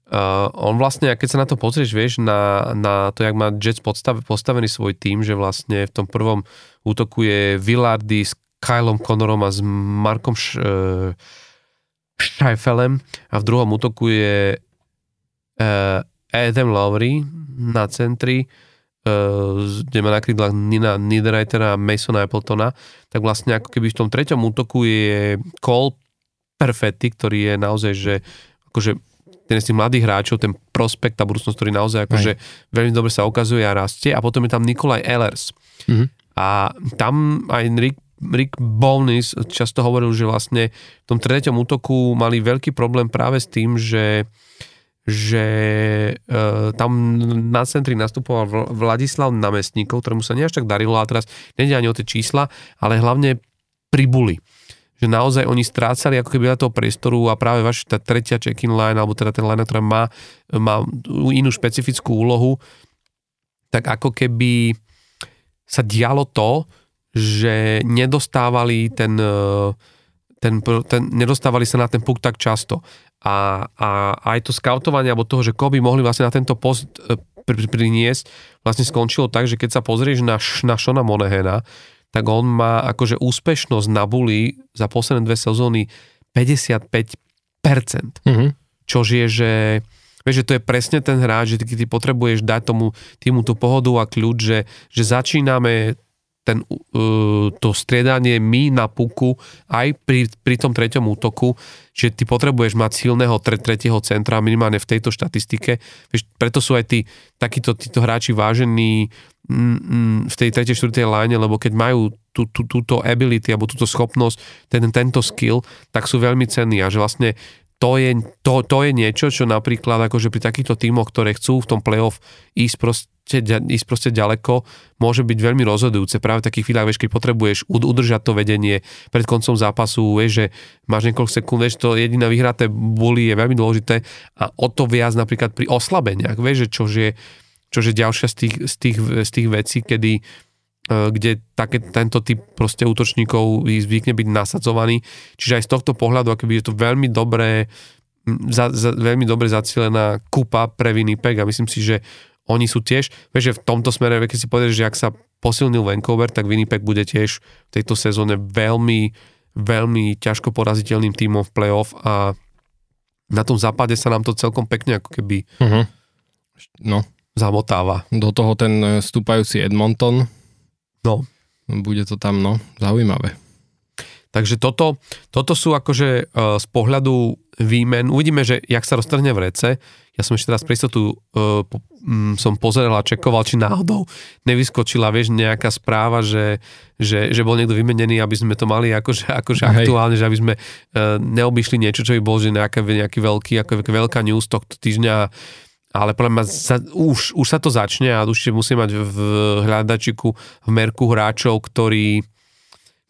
A: uh, on vlastne, keď sa na to pozrieš, vieš, na, na to, jak má Jets podstav, postavený svoj tým, že vlastne v tom prvom útoku je Villardy, Kylom Connorom a s Markom Š- Scheifelem a v druhom útoku je uh, Adam Lowry na centri, uh, kde má na krídlach Nina Niederreitera a Masona Appletona, tak vlastne ako keby v tom treťom útoku je Cole Perfetti, ktorý je naozaj, že akože ten z tých mladých hráčov, ten prospekt a budúcnosť, ktorý naozaj akože veľmi dobre sa ukazuje a rastie a potom je tam Nikolaj Ehlers. Mm-hmm. A tam aj Rick Rick Bowness často hovoril, že vlastne v tom treťom útoku mali veľký problém práve s tým, že že e, tam na centri nastupoval Vladislav Namestníkov, ktorému sa nie až tak darilo a teraz nejde ani o tie čísla, ale hlavne pribuli. Že naozaj oni strácali ako keby na toho priestoru a práve vaša tá tretia check-in line, alebo teda ten line, ktorá má, má inú špecifickú úlohu, tak ako keby sa dialo to, že nedostávali ten, ten, ten, nedostávali sa na ten puk tak často. A, a aj to skautovanie, alebo toho, že koho by mohli vlastne na tento post priniesť, vlastne skončilo tak, že keď sa pozrieš na, na Shona Monehena, tak on má akože úspešnosť na buli za posledné dve sezóny 55%. Mm-hmm. Čož je, že Vieš, že to je presne ten hráč, že ty, ty potrebuješ dať tomu týmu tú pohodu a kľúč, že, že začíname ten, uh, to striedanie my na puku aj pri, pri tom treťom útoku, že ty potrebuješ mať silného tre, tretieho centra minimálne v tejto štatistike. Vieš, preto sú aj tí, takíto títo hráči vážení mm, mm, v tej tretej, štvrtej line, lebo keď majú tú, tú, túto ability alebo túto schopnosť, ten, tento skill, tak sú veľmi cenní a že vlastne to je, to, to je niečo, čo napríklad akože pri takýchto tímoch, ktoré chcú v tom playoff ísť proste, ísť proste ďaleko, môže byť veľmi rozhodujúce. Práve v takých chvíľach, vieš, keď potrebuješ udržať to vedenie pred koncom zápasu, vieš, že máš niekoľko sekúnd, vieš, to jediné vyhraté boli je veľmi dôležité a o to viac napríklad pri oslabeniach, vieš, že čo je ďalšia z tých, z tých, z tých vecí, kedy E, kde také, tento typ proste útočníkov zvykne byť nasadzovaný. Čiže aj z tohto pohľadu, akoby je to veľmi dobré, za, za, veľmi dobre zacielená kupa pre Winnipeg a myslím si, že oni sú tiež, vieš, že v tomto smere, keď si povedeš, že ak sa posilnil Vancouver, tak Winnipeg bude tiež v tejto sezóne veľmi, veľmi ťažko poraziteľným tímom v playoff a na tom západe sa nám to celkom pekne ako keby uh-huh. no. zamotáva.
B: Do toho ten stúpajúci Edmonton,
A: No.
B: Bude to tam, no, zaujímavé.
A: Takže toto, toto sú akože uh, z pohľadu výmen. Uvidíme, že jak sa roztrhne v rece. Ja som ešte teraz pre istotu uh, po, um, som pozeral a čekoval, či náhodou nevyskočila, vieš, nejaká správa, že, že, že bol niekto vymenený, aby sme to mali akože, akože aktuálne, že aby sme uh, neobyšli niečo, čo by bol, že nejaký, nejaký veľký, ako veľká news tohto týždňa ale podľa mňa sa, už, už sa to začne a už musí mať v hľadačiku v merku hráčov, ktorí,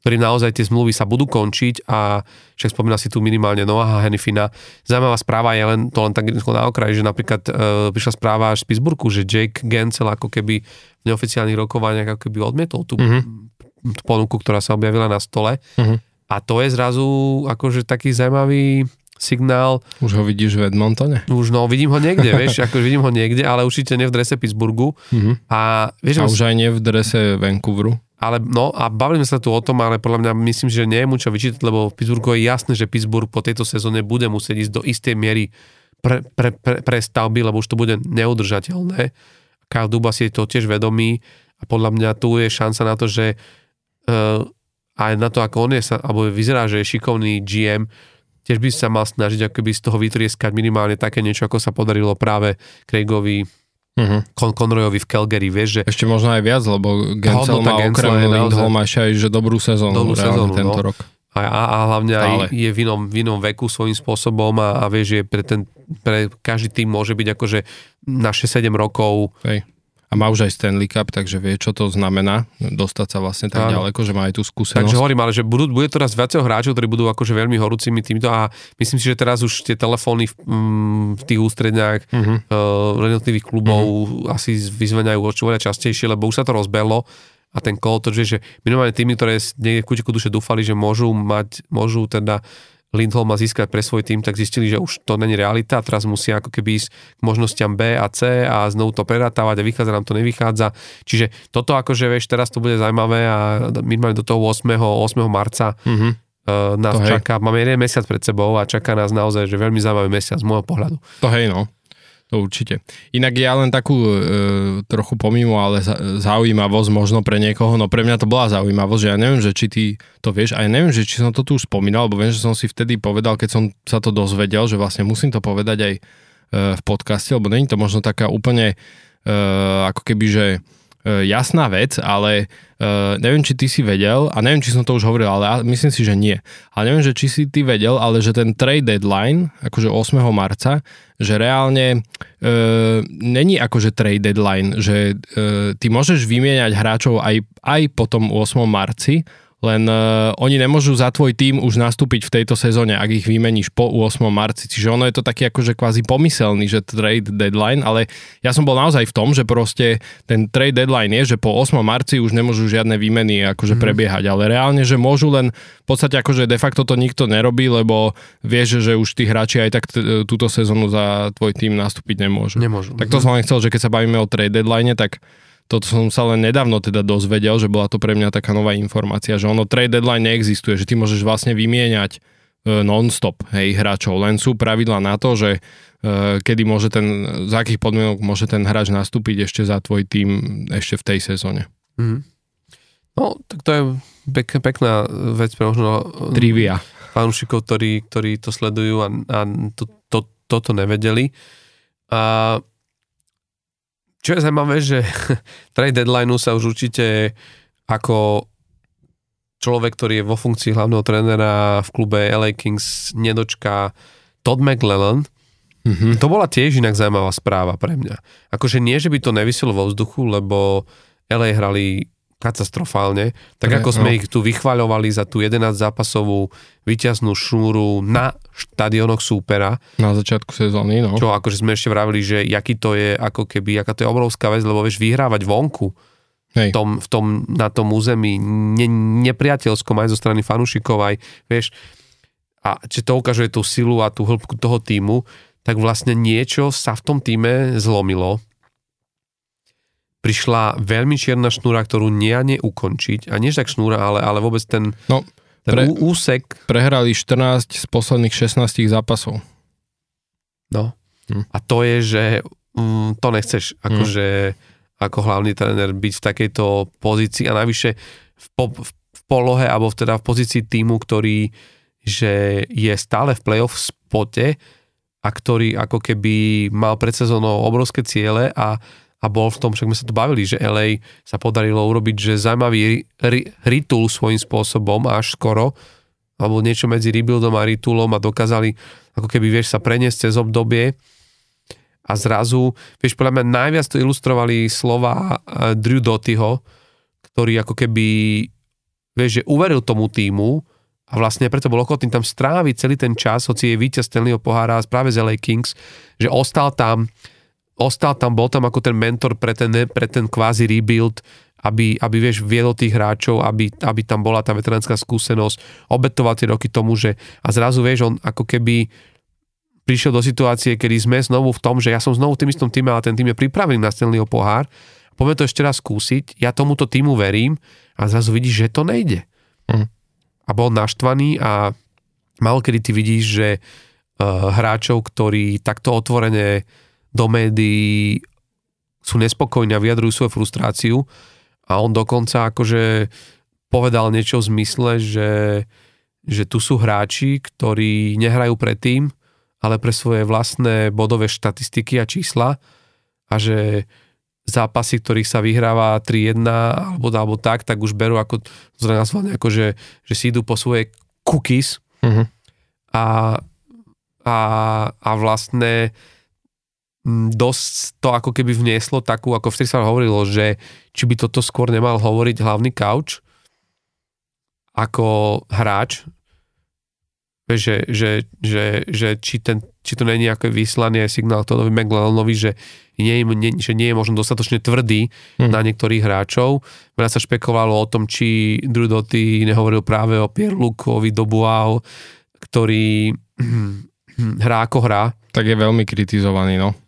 A: ktorí naozaj tie zmluvy sa budú končiť a však spomína si tu minimálne Noaha Hennifina. Zaujímavá správa je len, to len tak na okraj, že napríklad e, prišla správa až z Pittsburghu, že Jake Gensel ako keby v neoficiálnych rokovaniach ako keby odmietol tú mm-hmm. ponuku, ktorá sa objavila na stole. Mm-hmm. A to je zrazu akože taký zaujímavý signál.
B: Už ho vidíš v Edmontone?
A: Už no, vidím ho niekde, vieš, ako vidím ho niekde, ale určite nie v drese Pittsburghu. Mm-hmm.
B: A, vieš, a už aj nie v drese Vancouveru.
A: Ale no a bavili sme sa tu o tom, ale podľa mňa myslím, že nie je mu čo vyčítať, lebo v Pittsburghu je jasné, že Pittsburgh po tejto sezóne bude musieť ísť do istej miery pre, pre, pre, pre stavby, lebo už to bude neudržateľné. Kyle Dubas je to tiež vedomý a podľa mňa tu je šanca na to, že uh, aj na to, ako on je, alebo vyzerá, že je šikovný GM, tiež by sa mal snažiť akoby z toho vytrieskať minimálne také niečo, ako sa podarilo práve Craigovi uh-huh. Con- Conroyovi v Calgary, vieš, že...
B: Ešte možno aj viac, lebo Gensel má okrem Lindholm ešte aj že dobrú sezónu, dobrú sezónu tento no. rok.
A: A, a, a hlavne aj je v inom, v inom veku svojím spôsobom a, a vieš, že pre, ten, pre každý tým môže byť akože na 6-7 rokov Hej
B: a má už aj Stanley Cup, takže vie, čo to znamená dostať sa vlastne tak Áno. ďaleko, že má aj tú skúsenosť.
A: Takže hovorím, ale že budú, bude to raz viacej hráčov, ktorí budú akože veľmi horúcimi týmto a myslím si, že teraz už tie telefóny v, mm, v tých ústredniach uh-huh. uh, jednotlivých klubov uh-huh. asi vyzvenajú oveľa častejšie, lebo už sa to rozbehlo a ten kolo to, že minimálne tými, ktoré niekde v kútiku duše dúfali, že môžu mať, môžu teda Lindholm má získať pre svoj tým, tak zistili, že už to není realita, teraz musia ako keby ísť k možnostiam B a C a znovu to preratávať a vychádza nám to nevychádza. Čiže toto akože vieš, teraz to bude zaujímavé a minimálne do toho 8. 8. marca mm-hmm. uh, nás to čaká, hej. máme jeden mesiac pred sebou a čaká nás naozaj, že veľmi zaujímavý mesiac z môjho pohľadu.
B: To hej no. To určite. Inak ja len takú e, trochu pomimo, ale zaujímavosť možno pre niekoho, no pre mňa to bola zaujímavosť, že ja neviem, že či ty to vieš, a ja neviem, že či som to tu už spomínal, lebo viem, že som si vtedy povedal, keď som sa to dozvedel, že vlastne musím to povedať aj e, v podcaste, lebo není to možno taká úplne e, ako keby, že jasná vec, ale Uh, neviem, či ty si vedel, a neviem, či som to už hovoril, ale myslím si, že nie. Ale neviem, že či si ty vedel, ale že ten trade deadline, akože 8. marca, že reálne uh, není akože trade deadline, že uh, ty môžeš vymieňať hráčov aj, aj po tom 8. marci, len uh, oni nemôžu za tvoj tým už nastúpiť v tejto sezóne, ak ich vymeníš po 8. marci. Čiže ono je to taký akože kvázi pomyselný, že trade deadline, ale ja som bol naozaj v tom, že proste ten trade deadline je, že po 8. marci už nemôžu žiadne výmeny akože mm. prebiehať, ale reálne, že môžu len v podstate akože de facto to nikto nerobí, lebo vieš, že už tí hráči aj tak t- túto sezónu za tvoj tým nastúpiť nemôžu.
A: Nemôžu.
B: Tak to som len chcel, že keď sa bavíme o trade deadline, tak toto som sa len nedávno teda dozvedel, že bola to pre mňa taká nová informácia, že ono trade deadline neexistuje, že ty môžeš vlastne vymieňať e, non-stop hej, hráčov, len sú pravidla na to, že e, kedy môže ten, za akých podmienok môže ten hráč nastúpiť ešte za tvoj tým ešte v tej sezóne.
A: Mm. No, tak to je pek, pekná vec pre možno
B: e, Trivia.
A: fanúšikov, ktorí, ktorí to sledujú a, a to, to, toto nevedeli. A čo je zaujímavé, že trade deadline sa už určite ako človek, ktorý je vo funkcii hlavného trénera v klube LA Kings nedočká Todd McLellan. Mm-hmm. To bola tiež inak zaujímavá správa pre mňa. Akože nie, že by to nevyselo vo vzduchu, lebo LA hrali katastrofálne, tak Pre, ako sme no. ich tu vychvaľovali za tú 11 zápasovú vyťaznú šúru na štadionoch súpera.
B: Na začiatku sezóny, no.
A: Čo akože sme ešte vravili, že jaký to je, ako keby, aká to je obrovská vec, lebo vieš, vyhrávať vonku Hej. V, tom, v tom, na tom území ne, nepriateľskom aj zo strany fanúšikov, aj, vieš, a či to ukazuje tú silu a tú hĺbku toho týmu, tak vlastne niečo sa v tom týme zlomilo prišla veľmi čierna šnúra, ktorú nie ukončiť. A nie tak šnúra, ale, ale vôbec ten, no, ten pre, úsek.
B: Prehrali 14 z posledných 16 zápasov.
A: No. Hm. A to je, že mm, to nechceš akože hm. ako hlavný tréner byť v takejto pozícii a navyše v, po, v, v polohe alebo teda v pozícii týmu, ktorý že je stále v playoff spote a ktorý ako keby mal pred sezónou obrovské ciele a a bol v tom, však sme sa tu bavili, že LA sa podarilo urobiť, že zaujímavý ritul svojím spôsobom až skoro, alebo niečo medzi rebuildom a ritulom a dokázali ako keby, vieš, sa preniesť cez obdobie. A zrazu, vieš, podľa mňa najviac to ilustrovali slova eh, Drew Dotyho, ktorý ako keby, vieš, že uveril tomu týmu a vlastne preto bol ochotný tam stráviť celý ten čas, hoci je víťaz Stanleyho pohára práve z LA Kings, že ostal tam, ostal tam, bol tam ako ten mentor pre ten, pre ten kvázi rebuild, aby, aby vieš, viedol tých hráčov, aby, aby tam bola tá veteránska skúsenosť, obetoval tie roky tomu, že a zrazu vieš, on ako keby prišiel do situácie, kedy sme znovu v tom, že ja som znovu v tým istom týme, ale ten tým je pripravený na Stanleyho pohár, poďme to ešte raz skúsiť, ja tomuto týmu verím a zrazu vidíš, že to nejde. Mm. A bol naštvaný a kedy ty vidíš, že uh, hráčov, ktorí takto otvorene do médií sú nespokojní a vyjadrujú svoju frustráciu a on dokonca akože povedal niečo v zmysle, že, že tu sú hráči, ktorí nehrajú predtým, ale pre svoje vlastné bodové štatistiky a čísla a že zápasy, ktorých sa vyhráva 3-1 alebo, alebo tak, tak už berú ako, ako že, že si idú po svoje cookies uh-huh. a, a, a vlastne dosť to ako keby vnieslo takú, ako vtedy sa hovorilo, že či by toto skôr nemal hovoriť hlavný couch ako hráč, že, že, že, že či, ten, či to není nejaký vyslaný signál Todovi McLellanovi, že nie, nie, že nie je možno dostatočne tvrdý hmm. na niektorých hráčov. Veľa sa špekulovalo o tom, či Drew Doty nehovoril práve o Pierlukovi Dobuau, ktorý hrá ako hrá.
B: Tak je veľmi kritizovaný, no.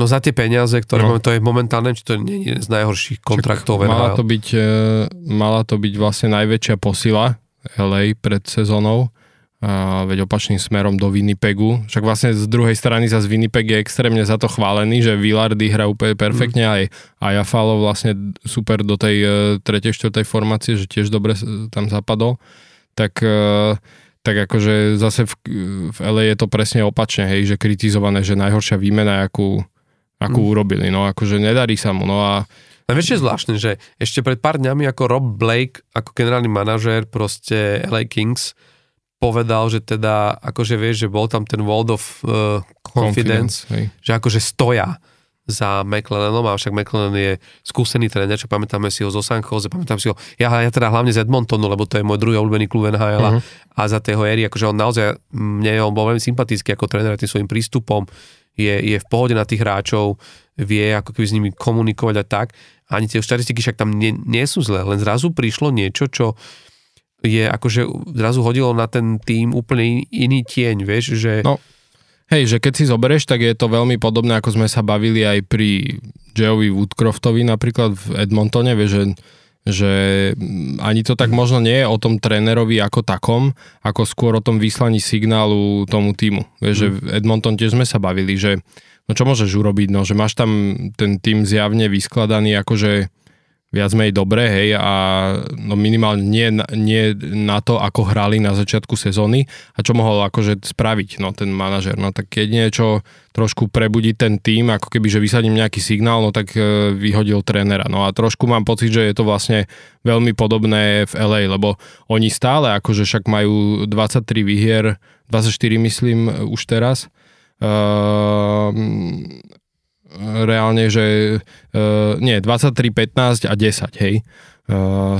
A: No za tie peniaze, ktoré no. máme, to je momentálne, či to nie je z najhorších kontraktov.
B: mala to, byť, e, mala to byť vlastne najväčšia posila LA pred sezónou, a veď opačným smerom do Winnipegu. Však vlastne z druhej strany za Winnipeg je extrémne za to chválený, že Villardy hrá úplne perfektne mm. aj a Jafalo vlastne super do tej uh, tretej, štvrtej formácie, že tiež dobre tam zapadol. Tak tak akože zase v, v LA je to presne opačne, hej, že kritizované, že najhoršia výmena, akú, akú mm. urobili. No akože nedarí sa mu. No a
A: a vieš, je zvláštne, že ešte pred pár dňami ako Rob Blake, ako generálny manažér proste LA Kings, povedal, že teda, akože vieš, že bol tam ten World of uh, Confidence, Confidence že akože stoja za McLennanom, a však McLennan je skúsený tréner, čo pamätáme si ho zo San Jose, pamätám si ho, ja, ja teda hlavne z Edmontonu, lebo to je môj druhý obľúbený klub NHL uh-huh. a za tého éry, akože on naozaj, mne on bol veľmi sympatický ako tréner tým svojim prístupom, je, je v pohode na tých hráčov, vie ako keby s nimi komunikovať a tak. Ani tie štatistiky však tam nie, nie sú zlé, len zrazu prišlo niečo, čo je akože zrazu hodilo na ten tým úplne iný tieň, vieš, že...
B: No Hej, že keď si zoberieš, tak je to veľmi podobné, ako sme sa bavili aj pri Joeovi Woodcroftovi napríklad v Edmontone, vieš, že, že ani to tak možno nie je o tom trénerovi ako takom, ako skôr o tom vyslaní signálu tomu týmu. Vieš, mm. že v Edmonton tiež sme sa bavili, že no čo môžeš urobiť, no, že máš tam ten tým zjavne vyskladaný akože viac menej dobré, hej, a no minimálne nie, nie na to, ako hrali na začiatku sezóny a čo mohol akože spraviť, no ten manažer, no tak keď niečo trošku prebudí ten tým, ako keby, že vysadím nejaký signál, no tak e, vyhodil trénera, no a trošku mám pocit, že je to vlastne veľmi podobné v LA, lebo oni stále akože však majú 23 výhier, 24 myslím už teraz, Uh, reálne, že uh, nie, 23, 15 a 10, hej. Uh,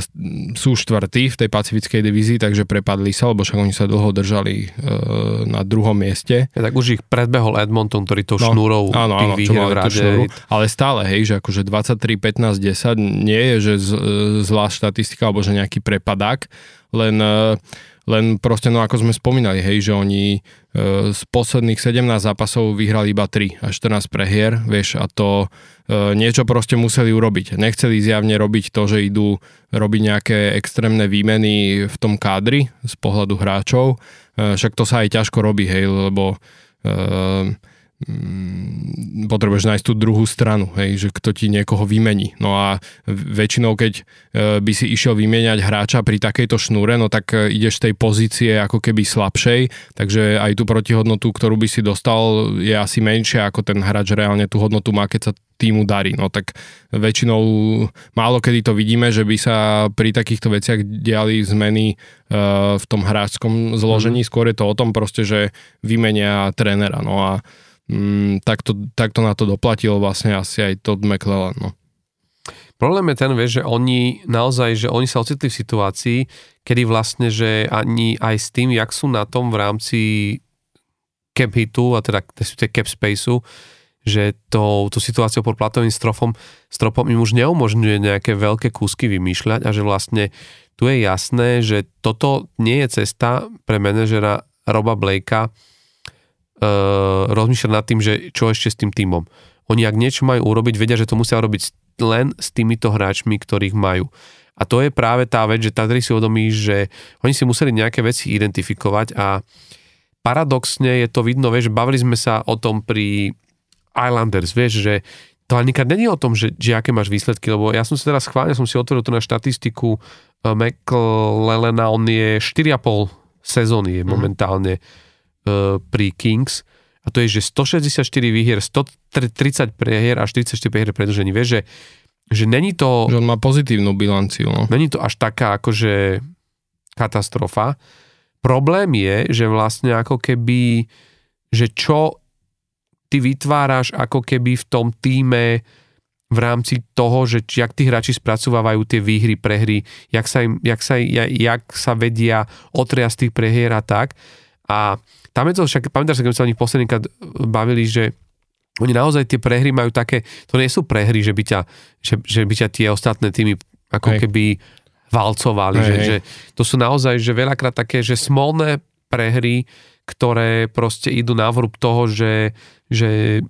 B: sú štvrtí v tej pacifickej divízii, takže prepadli sa, lebo však oni sa dlho držali uh, na druhom mieste.
A: Ja, tak už ich predbehol Edmonton, ktorý to no, šnúrou
B: áno, áno, čo mal šnúru, ale stále, hej, že akože 23, 15, 10 nie je, že z, zlá štatistika, alebo že nejaký prepadák, len uh, len proste, no ako sme spomínali, hej, že oni e, z posledných 17 zápasov vyhrali iba 3 a 14 prehier, vieš, a to e, niečo proste museli urobiť. Nechceli zjavne robiť to, že idú robiť nejaké extrémne výmeny v tom kádri z pohľadu hráčov, e, však to sa aj ťažko robí, hej, lebo potrebuješ nájsť tú druhú stranu, hej, že kto ti niekoho vymení. No a väčšinou, keď e, by si išiel vymieňať hráča pri takejto šnúre, no tak e, ideš z tej pozície ako keby slabšej, takže aj tú protihodnotu, ktorú by si dostal, je asi menšia, ako ten hráč reálne tú hodnotu má, keď sa týmu darí. No tak väčšinou málo kedy to vidíme, že by sa pri takýchto veciach diali zmeny uh, v tom hráčskom zložení. Mm. Skôr je to o tom proste, že vymenia trénera. No a mm, takto, takto na to doplatil vlastne asi aj Todd McClellan. No.
A: Problém je ten, vieš, že oni naozaj, že oni sa ocitli v situácii, kedy vlastne, že ani aj s tým, jak sú na tom v rámci cap hitu, a teda cap spaceu, že to, tú situáciu pod platovým stropom, stropom im už neumožňuje nejaké veľké kúsky vymýšľať a že vlastne tu je jasné, že toto nie je cesta pre manažera Roba Blakea rozmýšľať nad tým, že čo ešte s tým týmom. Oni ak niečo majú urobiť, vedia, že to musia robiť len s týmito hráčmi, ktorých majú. A to je práve tá vec, že tady si uvedomí, že oni si museli nejaké veci identifikovať a paradoxne je to vidno, vieš, bavili sme sa o tom pri Islanders, vieš, že to ani není o tom, že, že aké máš výsledky, lebo ja som si teraz schválne, som si otvoril tu na štatistiku uh, McLelena, on je 4,5 sezóny je mhm. momentálne mm E, pri Kings a to je, že 164 výhier, 130 prehier a 44 prehier predlžení. Vieš, že, že není to...
B: Že on má pozitívnu bilanciu. No.
A: Není to až taká akože katastrofa. Problém je, že vlastne ako keby, že čo ty vytváraš ako keby v tom týme v rámci toho, že jak tí hráči spracovávajú tie výhry, prehry, jak sa, im, jak sa, jak sa vedia otriasť tých prehier a tak. A tam je to však, pamätáš sa, keď sa o nich poslednýkrát bavili, že oni naozaj tie prehry majú také, to nie sú prehry, že by ťa, že, že by ťa tie ostatné týmy ako hej. keby valcovali, hej, že, hej. že to sú naozaj, že veľakrát také, že smolné prehry, ktoré proste idú na vrúb toho, že, že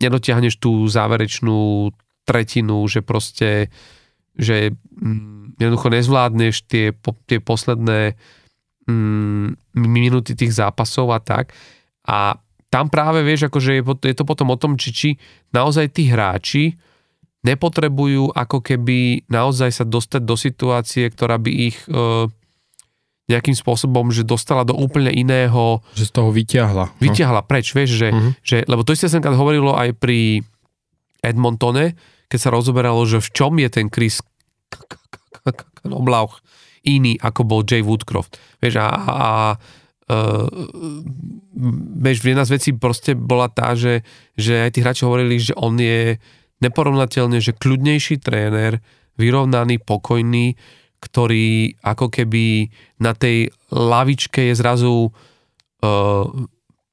A: nedotiahneš tú záverečnú tretinu, že proste že mm, jednoducho nezvládneš tie, tie posledné mm, minúty tých zápasov a tak. A tam práve vieš, akože je, je to potom o tom, či, či naozaj tí hráči nepotrebujú ako keby naozaj sa dostať do situácie, ktorá by ich e, nejakým spôsobom, že dostala do úplne iného...
B: Že z toho vyťahla. No.
A: Vyťahla preč, vieš, že, uh-huh. že lebo to isté som hovorilo aj pri Edmontone, keď sa rozoberalo, že v čom je ten Chris Knoblauch iný, ako bol Jay Woodcroft. Vieš, a, a uh, vieš, jedna z vecí proste bola tá, že, že aj tí hráči hovorili, že on je neporovnateľne, že kľudnejší tréner, vyrovnaný, pokojný, ktorý ako keby na tej lavičke je zrazu uh,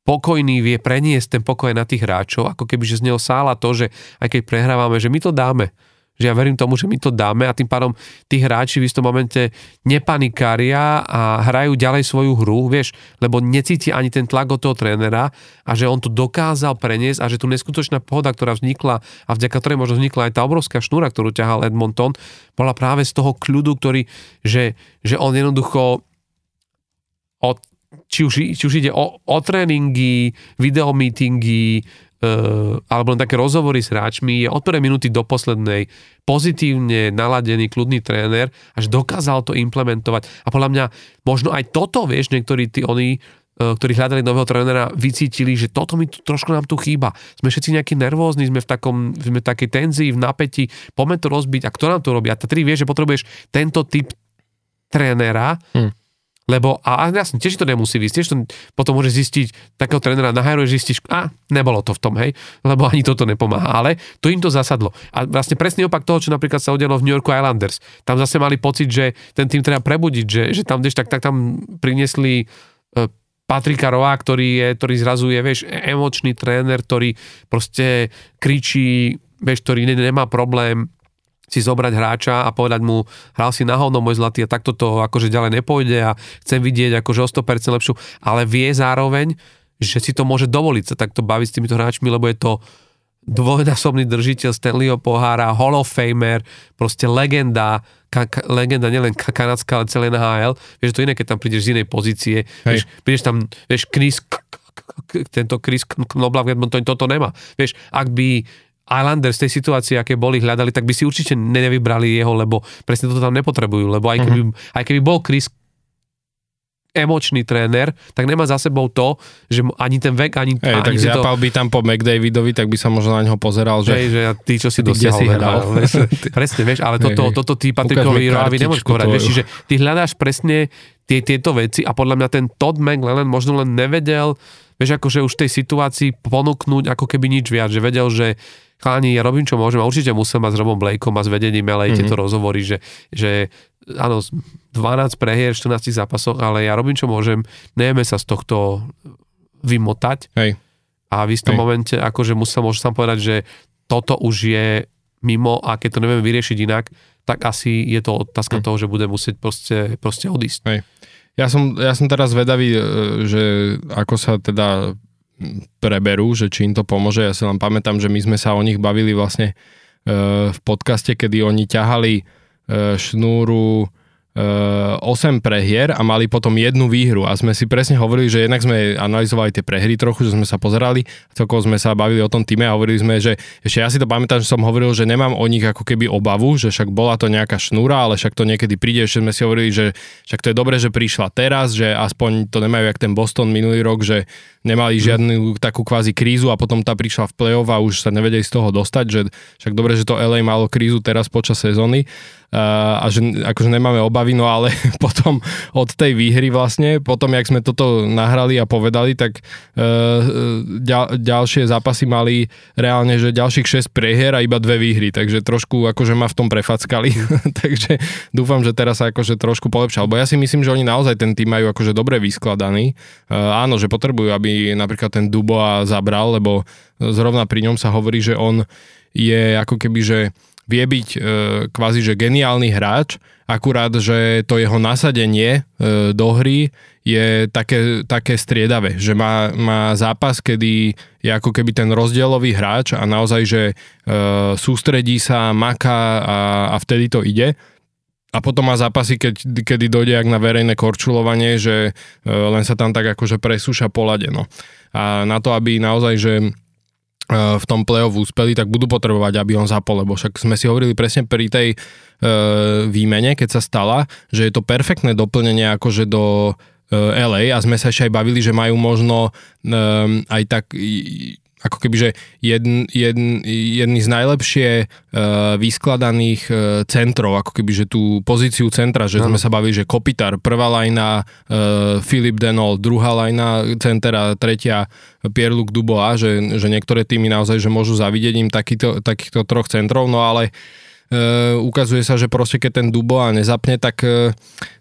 A: pokojný, vie preniesť ten pokoj na tých hráčov, ako keby, že z neho sála to, že aj keď prehrávame, že my to dáme že ja verím tomu, že my to dáme a tým pádom tí hráči v istom momente nepanikária a hrajú ďalej svoju hru, vieš, lebo necíti ani ten tlak od toho trénera a že on to dokázal preniesť a že tu neskutočná pohoda, ktorá vznikla a vďaka ktorej možno vznikla aj tá obrovská šnúra, ktorú ťahal Edmonton, bola práve z toho kľudu, ktorý, že, že on jednoducho od, či už, či už ide o, o tréningy, videomeetingy, alebo len také rozhovory s hráčmi, je od prvej minúty do poslednej pozitívne naladený, kľudný tréner, až dokázal to implementovať. A podľa mňa možno aj toto, vieš, niektorí tí oni, uh, ktorí hľadali nového trénera, vycítili, že toto mi tu, trošku nám tu chýba. Sme všetci nejakí nervózni, sme v, takom, sme v takej tenzii, v napätí, poďme to rozbiť. A kto nám to robí? A ty vieš, že potrebuješ tento typ trénera, hmm lebo, a jasne, tiež to nemusí výsť, tiež to potom môže zistiť, takého trénera nahajruje, zistíš, a nebolo to v tom, hej, lebo ani toto nepomáha, ale to im to zasadlo. A vlastne presný opak toho, čo napríklad sa udialo v New Yorku Islanders. Tam zase mali pocit, že ten tým treba prebudiť, že, že tam, tak, tak tam priniesli e, Patrika Roa, ktorý, je, ktorý zrazu je, vieš, emočný tréner, ktorý proste kričí, vieš, ktorý nemá problém si zobrať hráča a povedať mu, hral si na hovno môj zlatý a takto to akože ďalej nepôjde a chcem vidieť akože o 100% lepšiu, ale vie zároveň, že si to môže dovoliť sa takto baviť s týmito hráčmi, lebo je to dvojnásobný držiteľ Stanleyho pohára, Hall of Famer, proste legenda, ka, ka, legenda nielen kanadská, ale celé NHL. Vieš, to iné, keď tam prídeš z inej pozície. Vieš, prídeš tam, vieš, Chris, tento Chris Knoblav, toto nemá. Vieš, ak by Islanders z tej situácie, aké boli, hľadali, tak by si určite nevybrali jeho, lebo presne toto tam nepotrebujú, lebo aj keby, mm-hmm. aj keby bol Chris emočný tréner, tak nemá za sebou to, že ani ten vek, ani...
B: Hej, ani tak zjapal to... by tam po McDavidovi, tak by sa možno na neho pozeral, že...
A: Hej, že ty, čo si dosiahol, si hral. Presne, vieš, ale toto, toto ty Patrikovi Roavi nemôžeš povedať, vieš, že ty hľadáš presne tie, tieto veci a podľa mňa ten Todd McLennan možno len nevedel, vieš, akože už v tej situácii ponúknuť ako keby nič viac, že vedel, že chalani, ja robím, čo môžem a určite musím mať s Robom Blakeom a s vedením LA mm-hmm. tieto rozhovory, že, že áno, 12 prehier, 14 zápasoch, ale ja robím, čo môžem, nejeme sa z tohto vymotať.
B: Hej.
A: A v istom Hej. momente, akože musel, môžem sám povedať, že toto už je mimo a keď to nevieme vyriešiť inak, tak asi je to otázka hm. toho, že bude musieť proste, proste odísť.
B: Hej. Ja som, ja som teraz vedavý, e, že ako sa teda preberú, že či im to pomôže. Ja si len pamätám, že my sme sa o nich bavili vlastne e, v podcaste, kedy oni ťahali e, šnúru 8 eh, prehier a mali potom jednu výhru. A sme si presne hovorili, že jednak sme analyzovali tie prehry trochu, že sme sa pozerali, celkovo sme sa bavili o tom týme a hovorili sme, že ešte ja si to pamätám, že som hovoril, že nemám o nich ako keby obavu, že však bola to nejaká šnúra, ale však to niekedy príde, ešte sme si hovorili, že však to je dobré, že prišla teraz, že aspoň to nemajú jak ten Boston minulý rok, že nemali mhm. žiadnu takú kvázi krízu a potom tá prišla v play-off a už sa nevedeli z toho dostať, že však dobre, že to LA malo krízu teraz počas sezóny a že akože nemáme obavy, no ale potom od tej výhry vlastne, potom jak sme toto nahrali a povedali, tak uh, ďal, ďalšie zápasy mali reálne, že ďalších 6 prehier a iba dve výhry, takže trošku akože ma v tom prefackali, takže dúfam, že teraz sa akože trošku polepšia, lebo ja si myslím, že oni naozaj ten tým majú akože dobre vyskladaný, uh, áno, že potrebujú, aby napríklad ten Duboa zabral, lebo zrovna pri ňom sa hovorí, že on je ako keby, že vie byť e, kvázi, že geniálny hráč, akurát, že to jeho nasadenie e, do hry je také, také striedavé, že má, má zápas, kedy je ako keby ten rozdielový hráč a naozaj, že e, sústredí sa, maká a, a vtedy to ide. A potom má zápasy, keď, kedy dojde ak na verejné korčulovanie, že e, len sa tam tak akože presúša polade. No. A na to, aby naozaj, že v tom play-off úspeli, tak budú potrebovať, aby on zapol, lebo však sme si hovorili presne pri tej e, výmene, keď sa stala, že je to perfektné doplnenie akože do e, LA a. Sme sa ešte aj bavili, že majú možno e, aj tak ako keby, že jedn, jedn, jedný z najlepšie uh, vyskladaných uh, centrov, ako keby, že tú pozíciu centra, že no. sme sa bavili, že Kopitar, prvá lajna, uh, Filip Denol, druhá lajna centra, tretia Pierre-Luc Dubois, že, že niektoré týmy naozaj, že môžu zavidieť im takýto, takýchto troch centrov, no ale uh, ukazuje sa, že proste keď ten Dubois nezapne, tak, uh,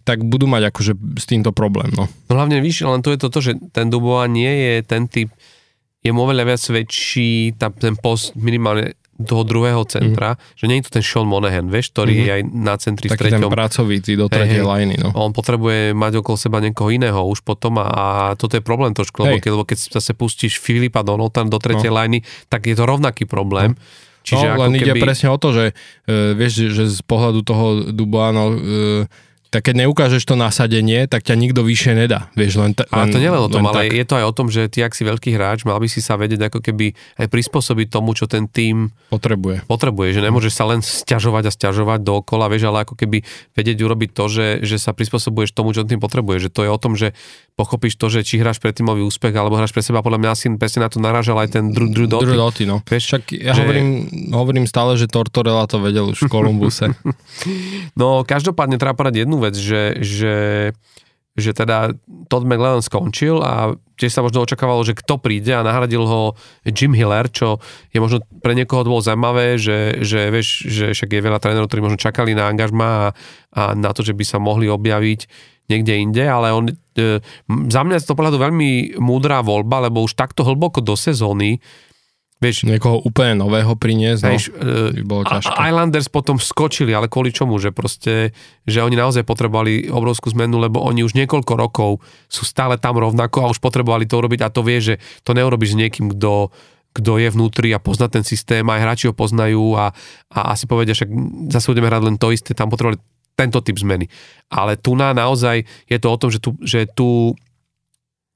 B: tak budú mať akože s týmto problém, no.
A: No hlavne víš, len to je toto, že ten Dubois nie je ten typ je mu oveľa viac väčší tá, ten post minimálne toho druhého centra, mm. že nie je to ten Sean Monahan, vieš, ktorý mm. je aj na centri
B: Taký v treťom. ten pracovitý do tretej hey, lajny, no.
A: On potrebuje mať okolo seba niekoho iného už potom a, a toto je problém trošku, lebo keď, lebo keď zase pustíš Filipa Donalda do tretej no. lajny, tak je to rovnaký problém. No.
B: Čiže no, len keby... ide presne o to, že uh, vieš, že z pohľadu toho Dubois, no, uh, tak keď neukážeš to nasadenie, tak ťa nikto vyššie nedá. Vieš, len,
A: t- ale to nielen o tom, ale tak. je to aj o tom, že ty, ak si veľký hráč, mal by si sa vedieť ako keby aj prispôsobiť tomu, čo ten tým
B: potrebuje.
A: Potrebuje, že nemôžeš sa len stiažovať a stiažovať dookola, vieš, ale ako keby vedieť urobiť to, že, že sa prispôsobuješ tomu, čo tým potrebuje. Že to je o tom, že pochopíš to, že či hráš pre týmový úspech alebo hráš pre seba, podľa mňa asi presne na to narážal aj ten Drew, Drew Doty.
B: Drew Doty no. Vieš, Však ja že... hovorím, hovorím stále, že Tortorella to vedel už v Kolumbuse.
A: no, každopádne treba povedať jednu vec, že, že že teda Todd McLellan skončil a tiež sa možno očakávalo, že kto príde a nahradil ho Jim Hiller, čo je možno pre niekoho bolo zaujímavé, že, že vieš, že však je veľa trénerov, ktorí možno čakali na angažma a, a na to, že by sa mohli objaviť niekde inde, ale on, e, za mňa to pohľadu veľmi múdrá voľba, lebo už takto hlboko do sezóny
B: Vieš, Niekoho úplne nového priniesť, no, vieš, by bolo
A: ťažké. Islanders potom skočili, ale kvôli čomu? Že proste, že oni naozaj potrebovali obrovskú zmenu, lebo oni už niekoľko rokov sú stále tam rovnako a už potrebovali to urobiť a to vie, že to neurobiš s niekým, kto kto je vnútri a pozná ten systém, aj hráči ho poznajú a, a asi povedia, že zase budeme hrať len to isté, tam potrebovali tento typ zmeny. Ale tu na naozaj je to o tom, že tu, že tu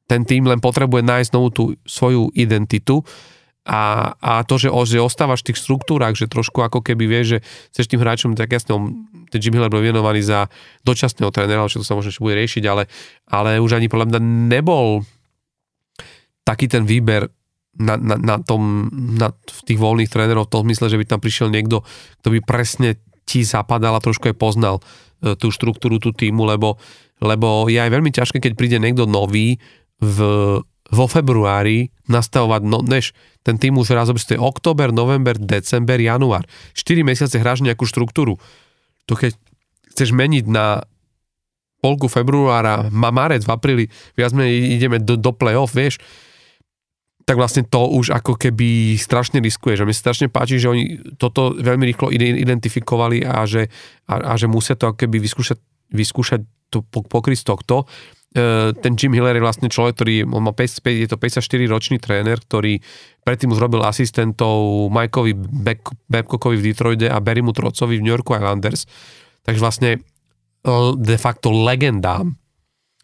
A: ten tým len potrebuje nájsť novú tú svoju identitu a, a to, že, že ostávaš v tých štruktúrach, že trošku ako keby vieš, že chceš tým hráčom, tak jasne, on, ten Jim Hiller bol venovaný za dočasného trénera, čo to sa možno ešte bude riešiť, ale, ale už ani podľa mňa nebol taký ten výber na, na, na tom, na, v tých voľných trénerov v tom zmysle, že by tam prišiel niekto, kto by presne ti zapadal a trošku aj poznal e, tú štruktúru, tú týmu, lebo, lebo je aj veľmi ťažké, keď príde niekto nový v, vo februári nastavovať, no, než ten tým už raz to je október, november, december, január. 4 mesiace hráš nejakú štruktúru. To keď chceš meniť na polku februára, marec, v apríli, viac menej ideme do, do play-off, vieš, tak vlastne to už ako keby strašne riskuje, že mi strašne páči, že oni toto veľmi rýchlo identifikovali a že, a, a že musia to ako keby vyskúšať, vyskúšať to pokryť tohto. E, ten Jim Hiller je vlastne človek, ktorý on má 5, je to 54 ročný tréner, ktorý predtým už robil asistentov Mikeovi Babcockovi v Detroide a Barrymu Trocovi v New Yorku Islanders. Takže vlastne de facto legendám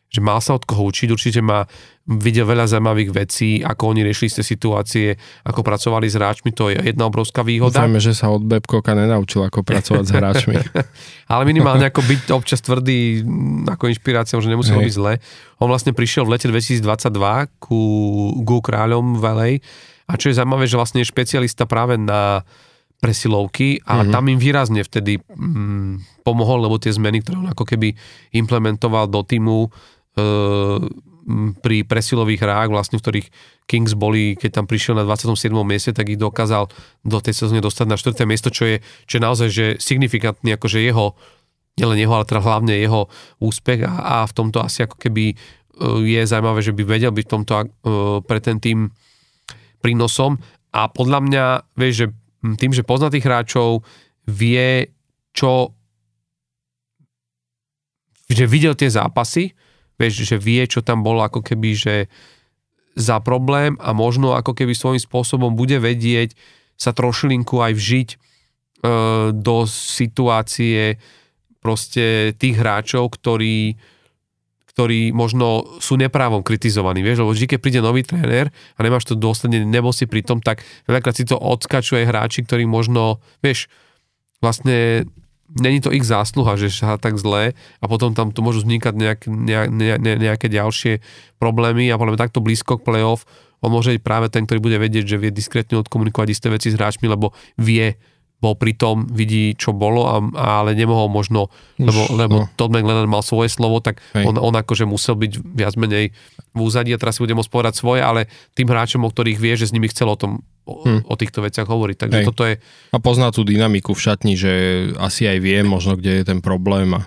A: že mal sa od koho učiť, určite má videl veľa zaujímavých vecí, ako oni riešili tej situácie, ako pracovali s hráčmi, to je jedna obrovská výhoda.
B: Dúfajme, že sa od Bebkoka nenaučil, ako pracovať s hráčmi.
A: Ale minimálne ako byť občas tvrdý ako inšpirácia, že nemusí robiť zle. On vlastne prišiel v lete 2022 ku, ku kráľom Velej a čo je zaujímavé, že vlastne je špecialista práve na presilovky a mm-hmm. tam im výrazne vtedy mm, pomohol, lebo tie zmeny, ktoré on ako keby implementoval do týmu, pri presilových hrách, vlastne v ktorých Kings boli, keď tam prišiel na 27. mieste, tak ich dokázal do tej sezóny dostať na 4. miesto, čo je, čo je naozaj že signifikantný, akože jeho, nielen jeho, ale teda hlavne jeho úspech a, a v tomto asi ako keby e, je zaujímavé, že by vedel byť v tomto uh, pre ten tým prínosom a podľa mňa, vieš, že tým, že pozná tých hráčov, vie, čo že videl tie zápasy, vieš, že vie, čo tam bolo ako keby, že za problém a možno ako keby svojím spôsobom bude vedieť sa trošilinku aj vžiť e, do situácie proste tých hráčov, ktorí ktorí možno sú neprávom kritizovaní, vieš, lebo vždy, keď príde nový tréner a nemáš to dôsledne, nebol si pri tom, tak veľakrát si to odskačuje hráči, ktorí možno, vieš, vlastne není to ich zásluha, že sa tak zlé a potom tam tu môžu vznikať nejak, nejak, ne, nejaké ďalšie problémy a podľa takto blízko k playoff on môže byť práve ten, ktorý bude vedieť, že vie diskrétne odkomunikovať isté veci s hráčmi, lebo vie, bol pri tom, vidí, čo bolo, a, ale nemohol možno, lebo, Už, lebo no. Todd McLennan mal svoje slovo, tak on, on akože musel byť viac menej v úzadí a teraz si bude môcť povedať svoje, ale tým hráčom, o ktorých vie, že s nimi chcel o tom o, hmm. o týchto veciach hovoriť. Takže Hej. toto je...
B: A pozná tú dynamiku v šatni, že asi aj vie možno, kde je ten problém a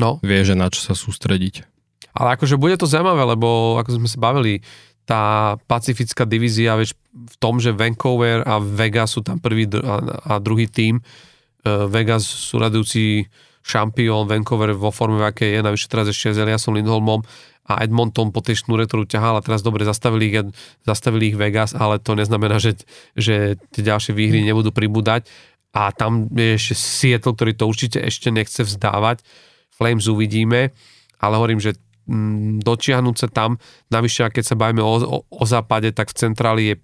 B: no. vie, že na čo sa sústrediť.
A: Ale akože bude to zaujímavé, lebo ako sme sa bavili, tá pacifická divízia vieš, v tom, že Vancouver a Vegas sú tam prvý a, druhý tím. Uh, Vegas sú radujúci šampión, Vancouver vo forme, v akej je, navyše teraz ešte s Eliasom Lindholmom a Edmonton po tej šnúre, ktorú ťahal a teraz dobre zastavili ich, zastavili ich Vegas, ale to neznamená, že, že tie ďalšie výhry nebudú pribúdať. A tam je ešte Seattle, ktorý to určite ešte nechce vzdávať. Flames uvidíme, ale hovorím, že Mm, sa tam. Navyše, keď sa bavíme o, o, o západe, tak v centráli je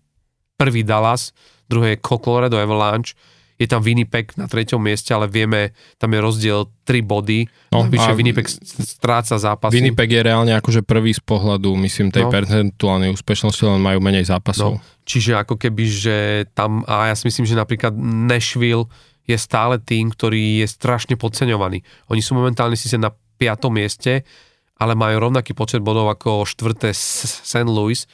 A: prvý Dallas, druhé je Colorado Avalanche, je tam Winnipeg na treťom mieste, ale vieme, tam je rozdiel 3 body. No, Navyše Winnipeg stráca zápasy.
B: Winnipeg je reálne akože prvý z pohľadu, myslím, tej no. percentuálnej úspešnosti, len majú menej zápasov. No.
A: Čiže ako keby, že tam, a ja si myslím, že napríklad Nashville je stále tým, ktorý je strašne podceňovaný. Oni sú momentálne síce na 5. mieste, ale majú rovnaký počet bodov ako štvrté St. Louis,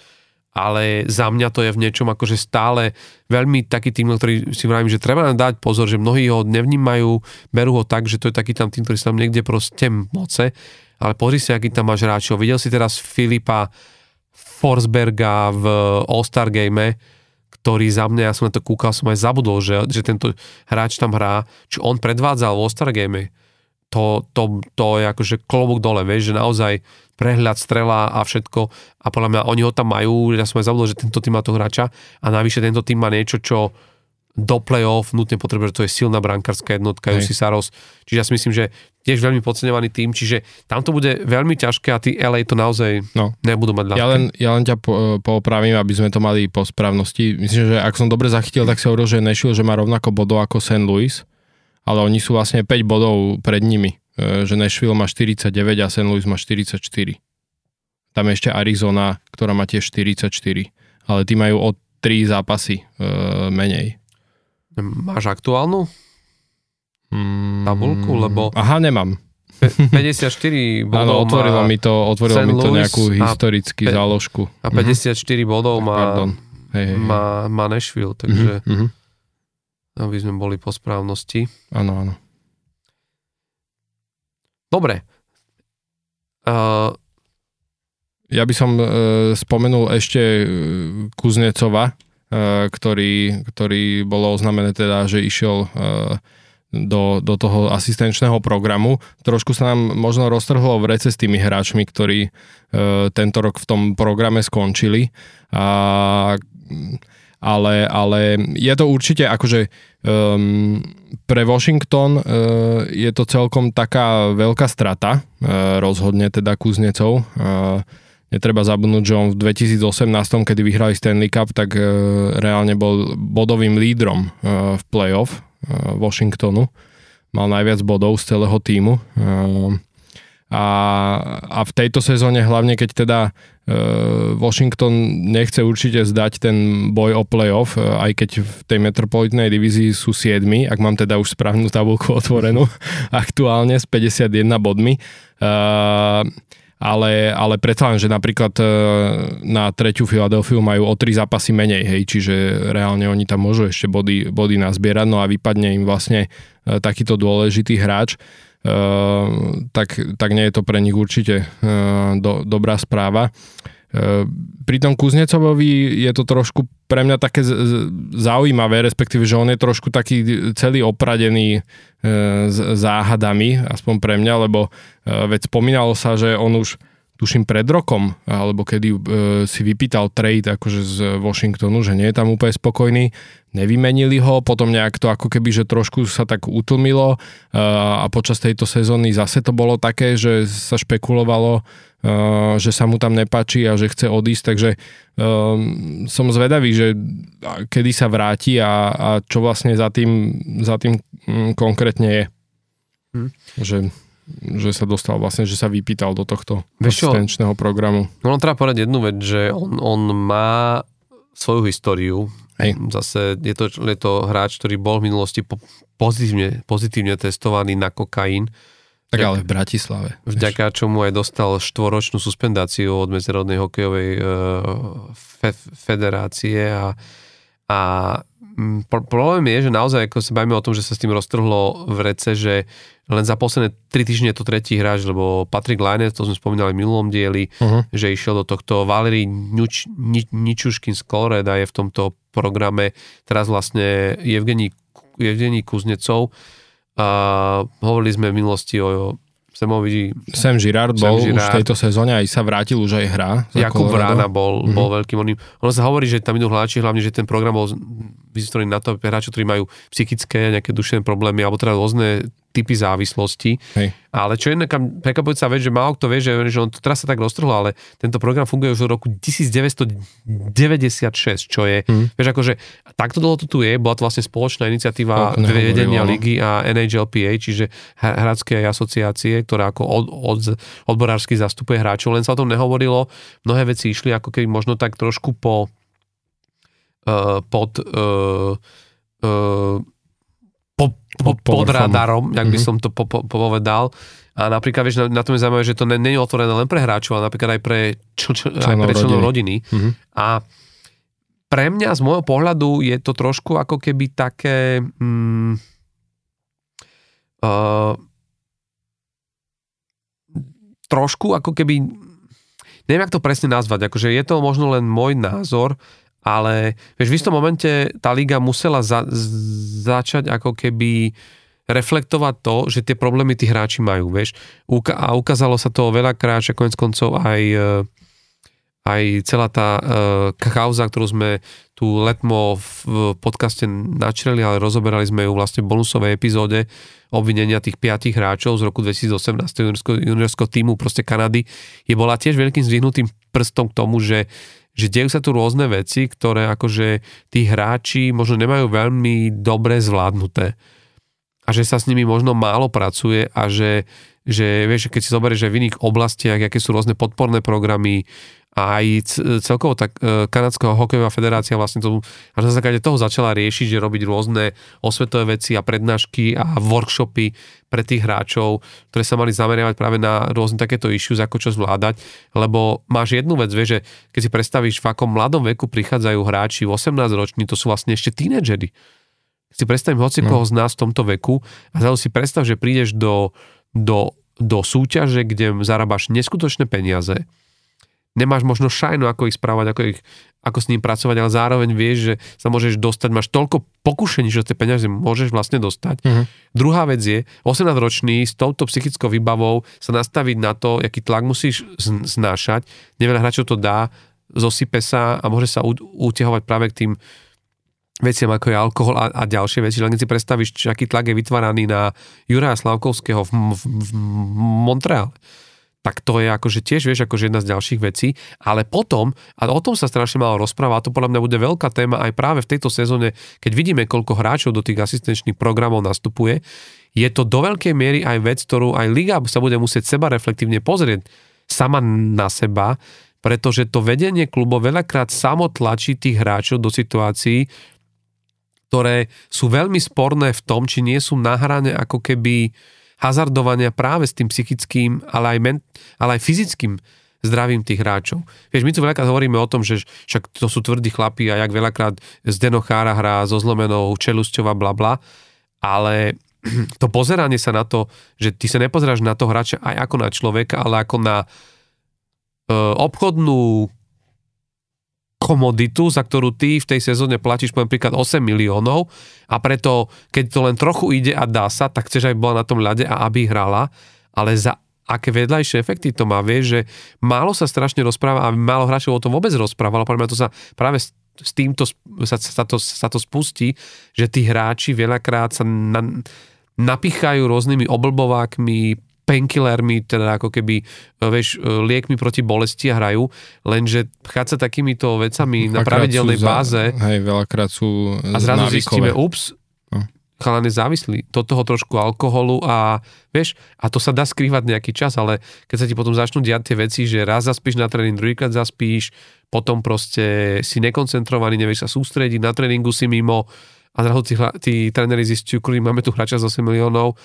A: ale za mňa to je v niečom akože stále veľmi taký tým, ktorý si vravím, že treba dať pozor, že mnohí ho nevnímajú, berú ho tak, že to je taký tam tým, ktorý sa tam niekde proste moce, ale pozri si, aký tam máš hráčov. Videl si teraz Filipa Forsberga v All-Star game, ktorý za mňa, ja som na to kúkal, som aj zabudol, že, že tento hráč tam hrá, čo on predvádzal v All-Star game to, to, to je akože klobúk dole, vieš, že naozaj prehľad, strela a všetko a podľa mňa oni ho tam majú, ja som aj zabudol, že tento tým má toho hráča a navyše tento tým má niečo, čo do play-off nutne potrebuje, že to je silná brankárska jednotka, Jussi Saros. Čiže ja si myslím, že tiež veľmi podceňovaný tým, čiže tam to bude veľmi ťažké a tí LA to naozaj no. nebudú mať ľahké.
B: Ja len, ja len ťa po, poopravím, aby sme to mali po správnosti. Myslím, že ak som dobre zachytil, tak sa hovoril, že Nashville, že má rovnako bodov ako St. Louis ale oni sú vlastne 5 bodov pred nimi. E, že Nashville má 49 a St. Louis má 44. Tam je ešte Arizona, ktorá má tiež 44. Ale tí majú o 3 zápasy e, menej.
A: Máš aktuálnu mm, tabulku? Lebo...
B: Aha, nemám.
A: 54 bodov Áno,
B: otvorilo mi to, otvorilo mi to nejakú historickú záložku.
A: A 54 mm-hmm. bodov má, hej, hej, má, má Nashville, takže... Mm-hmm aby sme boli po správnosti.
B: Áno, áno.
A: Dobre. Uh,
B: ja by som uh, spomenul ešte uh, Kuznecova, uh, ktorý, ktorý bolo oznamené teda, že išiel uh, do, do toho asistenčného programu. Trošku sa nám možno roztrhlo v rece s tými hráčmi, ktorí uh, tento rok v tom programe skončili. A ale, ale je to určite akože um, pre Washington uh, je to celkom taká veľká strata, uh, rozhodne teda Kuznecov. Uh, netreba zabudnúť, že on v 2018, kedy vyhrali Stanley Cup, tak uh, reálne bol bodovým lídrom uh, v playoff uh, Washingtonu. Mal najviac bodov z celého týmu. Uh, a, a v tejto sezóne hlavne, keď teda Washington nechce určite zdať ten boj o playoff, uh, aj keď v tej metropolitnej divízii sú 7, ak mám teda už správnu tabulku otvorenú aktuálne s 51 bodmi. Uh, ale, ale predsa len, že napríklad na treťu Filadelfiu majú o tri zápasy menej, hej, čiže reálne oni tam môžu ešte body, body nazbierať, no a vypadne im vlastne takýto dôležitý hráč. Ehm, tak, tak nie je to pre nich určite ehm, do, dobrá správa. Ehm, pri tom Kuznecovovi je to trošku pre mňa také zaujímavé, respektíve, že on je trošku taký celý opradený s záhadami, aspoň pre mňa, lebo veď spomínalo sa, že on už tuším pred rokom, alebo kedy e, si vypýtal trade akože z Washingtonu, že nie je tam úplne spokojný, nevymenili ho, potom nejak to ako keby, že trošku sa tak utlmilo e, a počas tejto sezóny zase to bolo také, že sa špekulovalo, e, že sa mu tam nepáči a že chce odísť, takže e, som zvedavý, že kedy sa vráti a, a čo vlastne za tým, za tým konkrétne je. Hm.
A: Že
B: že sa dostal vlastne, že sa vypýtal do tohto
A: Vieš čo?
B: asistenčného programu.
A: No on treba povedať jednu vec, že on, on má svoju históriu.
B: Hej.
A: Zase je to, je to hráč, ktorý bol v minulosti po, pozitívne, pozitívne testovaný na kokain.
B: Tak ale v Bratislave.
A: Vďaka čomu aj dostal štvoročnú suspendáciu od Medzinárodnej hokejovej e, fe, federácie a, a problém je, že naozaj ako sa bavíme o tom, že sa s tým roztrhlo v rece, že len za posledné 3 týždne je to tretí hráč, lebo Patrick Laine, to sme spomínali v minulom dieli,
B: Uh-huh.
A: že išiel do tohto Valery Nič, Ni, Ničuškin z Koloreda je v tomto programe, teraz vlastne Evgení, Evgení Kuznecov. A hovorili sme v minulosti o Semovi
B: Sam Girard
A: Sam
B: bol už
A: Girard.
B: v tejto sezóne, aj sa vrátil, už aj hrá. za
A: Jakub. Vrána bol, mm-hmm. bol veľkým oným. Ono sa hovorí, že tam idú hráči, hlavne, že ten program bol vystrojený na to, hráči, ktorí majú psychické nejaké duševné problémy, alebo teda rôzne typy závislosti.
B: Hej.
A: Ale čo je prekvapujúca vec, že málo kto vie, že, že on to teraz sa tak roztrhlo, ale tento program funguje už od roku 1996, čo je,
B: Mhm.
A: vieš, akože takto dlho to tu je, bola to vlastne spoločná iniciatíva
B: nehovorilo,
A: vedenia
B: no.
A: ligy a NHLPA, čiže hr- hráckej asociácie, ktorá ako od, od, odborársky zastupuje hráčov, len sa o tom nehovorilo, mnohé veci išli ako keby možno tak trošku po uh, pod uh, uh, po, po,
B: Pod
A: radarom, jak by
B: Mhm.
A: som to po, po, povedal. A napríklad, vieš, na, na tom je zaujímavé, že to nie je otvorené len pre hráčov, ale napríklad aj pre, čl, čl, aj pre členov rodiny.
B: Mhm.
A: A pre mňa z môjho pohľadu je to trošku ako keby také... Mm, uh, trošku ako keby... Neviem, jak to presne nazvať. Akože je to možno len môj názor, ale vieš, v istom momente tá liga musela za, začať ako keby reflektovať to, že tie problémy tí hráči majú, vieš. Uka- a ukázalo sa to veľakrát, že konec koncov aj, e, aj celá tá uh, kauza, ktorú sme tu letmo v, v podcaste načreli, ale rozoberali sme ju vlastne v bonusovej epizóde obvinenia tých piatich hráčov z roku 2018 juniorského, juniorského týmu proste Kanady, je bola tiež veľkým zdvihnutým prstom k tomu, že že dejú sa tu rôzne veci, ktoré akože tí hráči možno nemajú veľmi dobre zvládnuté. A že sa s nimi možno málo pracuje a že, že vieš, keď si zoberieš, že v iných oblastiach, aké sú rôzne podporné programy a aj celkovo tak e, Kanadská hokejová federácia vlastne to, až na základe toho začala riešiť, že robiť rôzne osvetové veci a prednášky a workshopy pre tých hráčov, ktoré sa mali zameriavať práve na rôzne takéto issues, ako čo zvládať, lebo máš jednu vec, vieš, že keď si predstavíš, v akom mladom veku prichádzajú hráči, 18 roční, to sú vlastne ešte tínedžery. Si predstavím hoci
B: No.
A: koho z nás v tomto veku a zrazu si predstav, že prídeš do, do, do súťaže, kde zarábaš neskutočné peniaze, nemáš možno šajnu, ako ich správať, ako, ich, ako s ním pracovať, ale zároveň vieš, že sa môžeš dostať, máš toľko pokušení, že tie peniaze môžeš vlastne dostať.
B: Mhm.
A: Druhá vec je, 18-ročný s touto psychickou výbavou sa nastaviť na to, aký tlak musíš znášať. Neveľa hráčov to dá, zosype sa a môže sa utiahovať práve k tým veciam ako je alkohol a, a ďalšie veci. Len keď si predstavíš, aký tlak je vytváraný na Juraja Slavkovského v, v, v Montreale tak to je akože tiež, vieš, akože jedna z ďalších vecí, ale potom, a o tom sa strašne malo rozpráva, a to podľa mňa bude veľká téma aj práve v tejto sezóne, keď vidíme, koľko hráčov do tých asistenčných programov nastupuje, je to do veľkej miery aj vec, ktorú aj liga sa bude musieť seba reflektívne pozrieť sama na seba, pretože to vedenie klubov veľakrát samo tlačí tých hráčov do situácií, ktoré sú veľmi sporné v tom, či nie sú na hrane ako keby hazardovania práve s tým psychickým, ale aj, men, ale aj fyzickým zdravím tých hráčov. Vieš, my tu veľakrát hovoríme o tom, že však to sú tvrdí chlapí a jak veľakrát Zdeno Chára hrá so zlomenou čelusťou a bla bla, ale to pozeranie sa na to, že ty sa nepozeráš na to hráča aj ako na človeka, ale ako na e, obchodnú komoditu, za ktorú ty v tej sezóne platíš poviem príklad 8 miliónov a preto, keď to len trochu ide a dá sa, tak chceš aj bola na tom ľade a aby hrala, ale za aké vedľajšie efekty to má, vieš, že málo sa strašne rozpráva a málo hráčov o tom vôbec rozprávalo, podľa mňa to sa práve s, týmto sa, sa, to, sa to spustí, že tí hráči veľakrát sa na, napichajú rôznymi oblbovákmi, painkillermi, teda ako keby, e, vieš, e, liekmi proti bolesti a hrajú, lenže chádza takýmito vecami na pravidelnej
B: za-
A: báze
B: Hej, veľakrát sú
A: a zrazu
B: návykové.
A: zistíme, ups,
B: No.
A: chalan je závislý do toho trošku alkoholu a vieš, a to sa dá skrývať nejaký čas, ale keď sa ti potom začnú diať tie veci, že raz zaspíš na tréning, druhýkrát zaspíš, potom proste si nekoncentrovaný, nevieš sa sústrediť, na tréningu si mimo a zrazu tí, tí tréneri zistujú, ktorý máme tu hráča z 8 miliónov,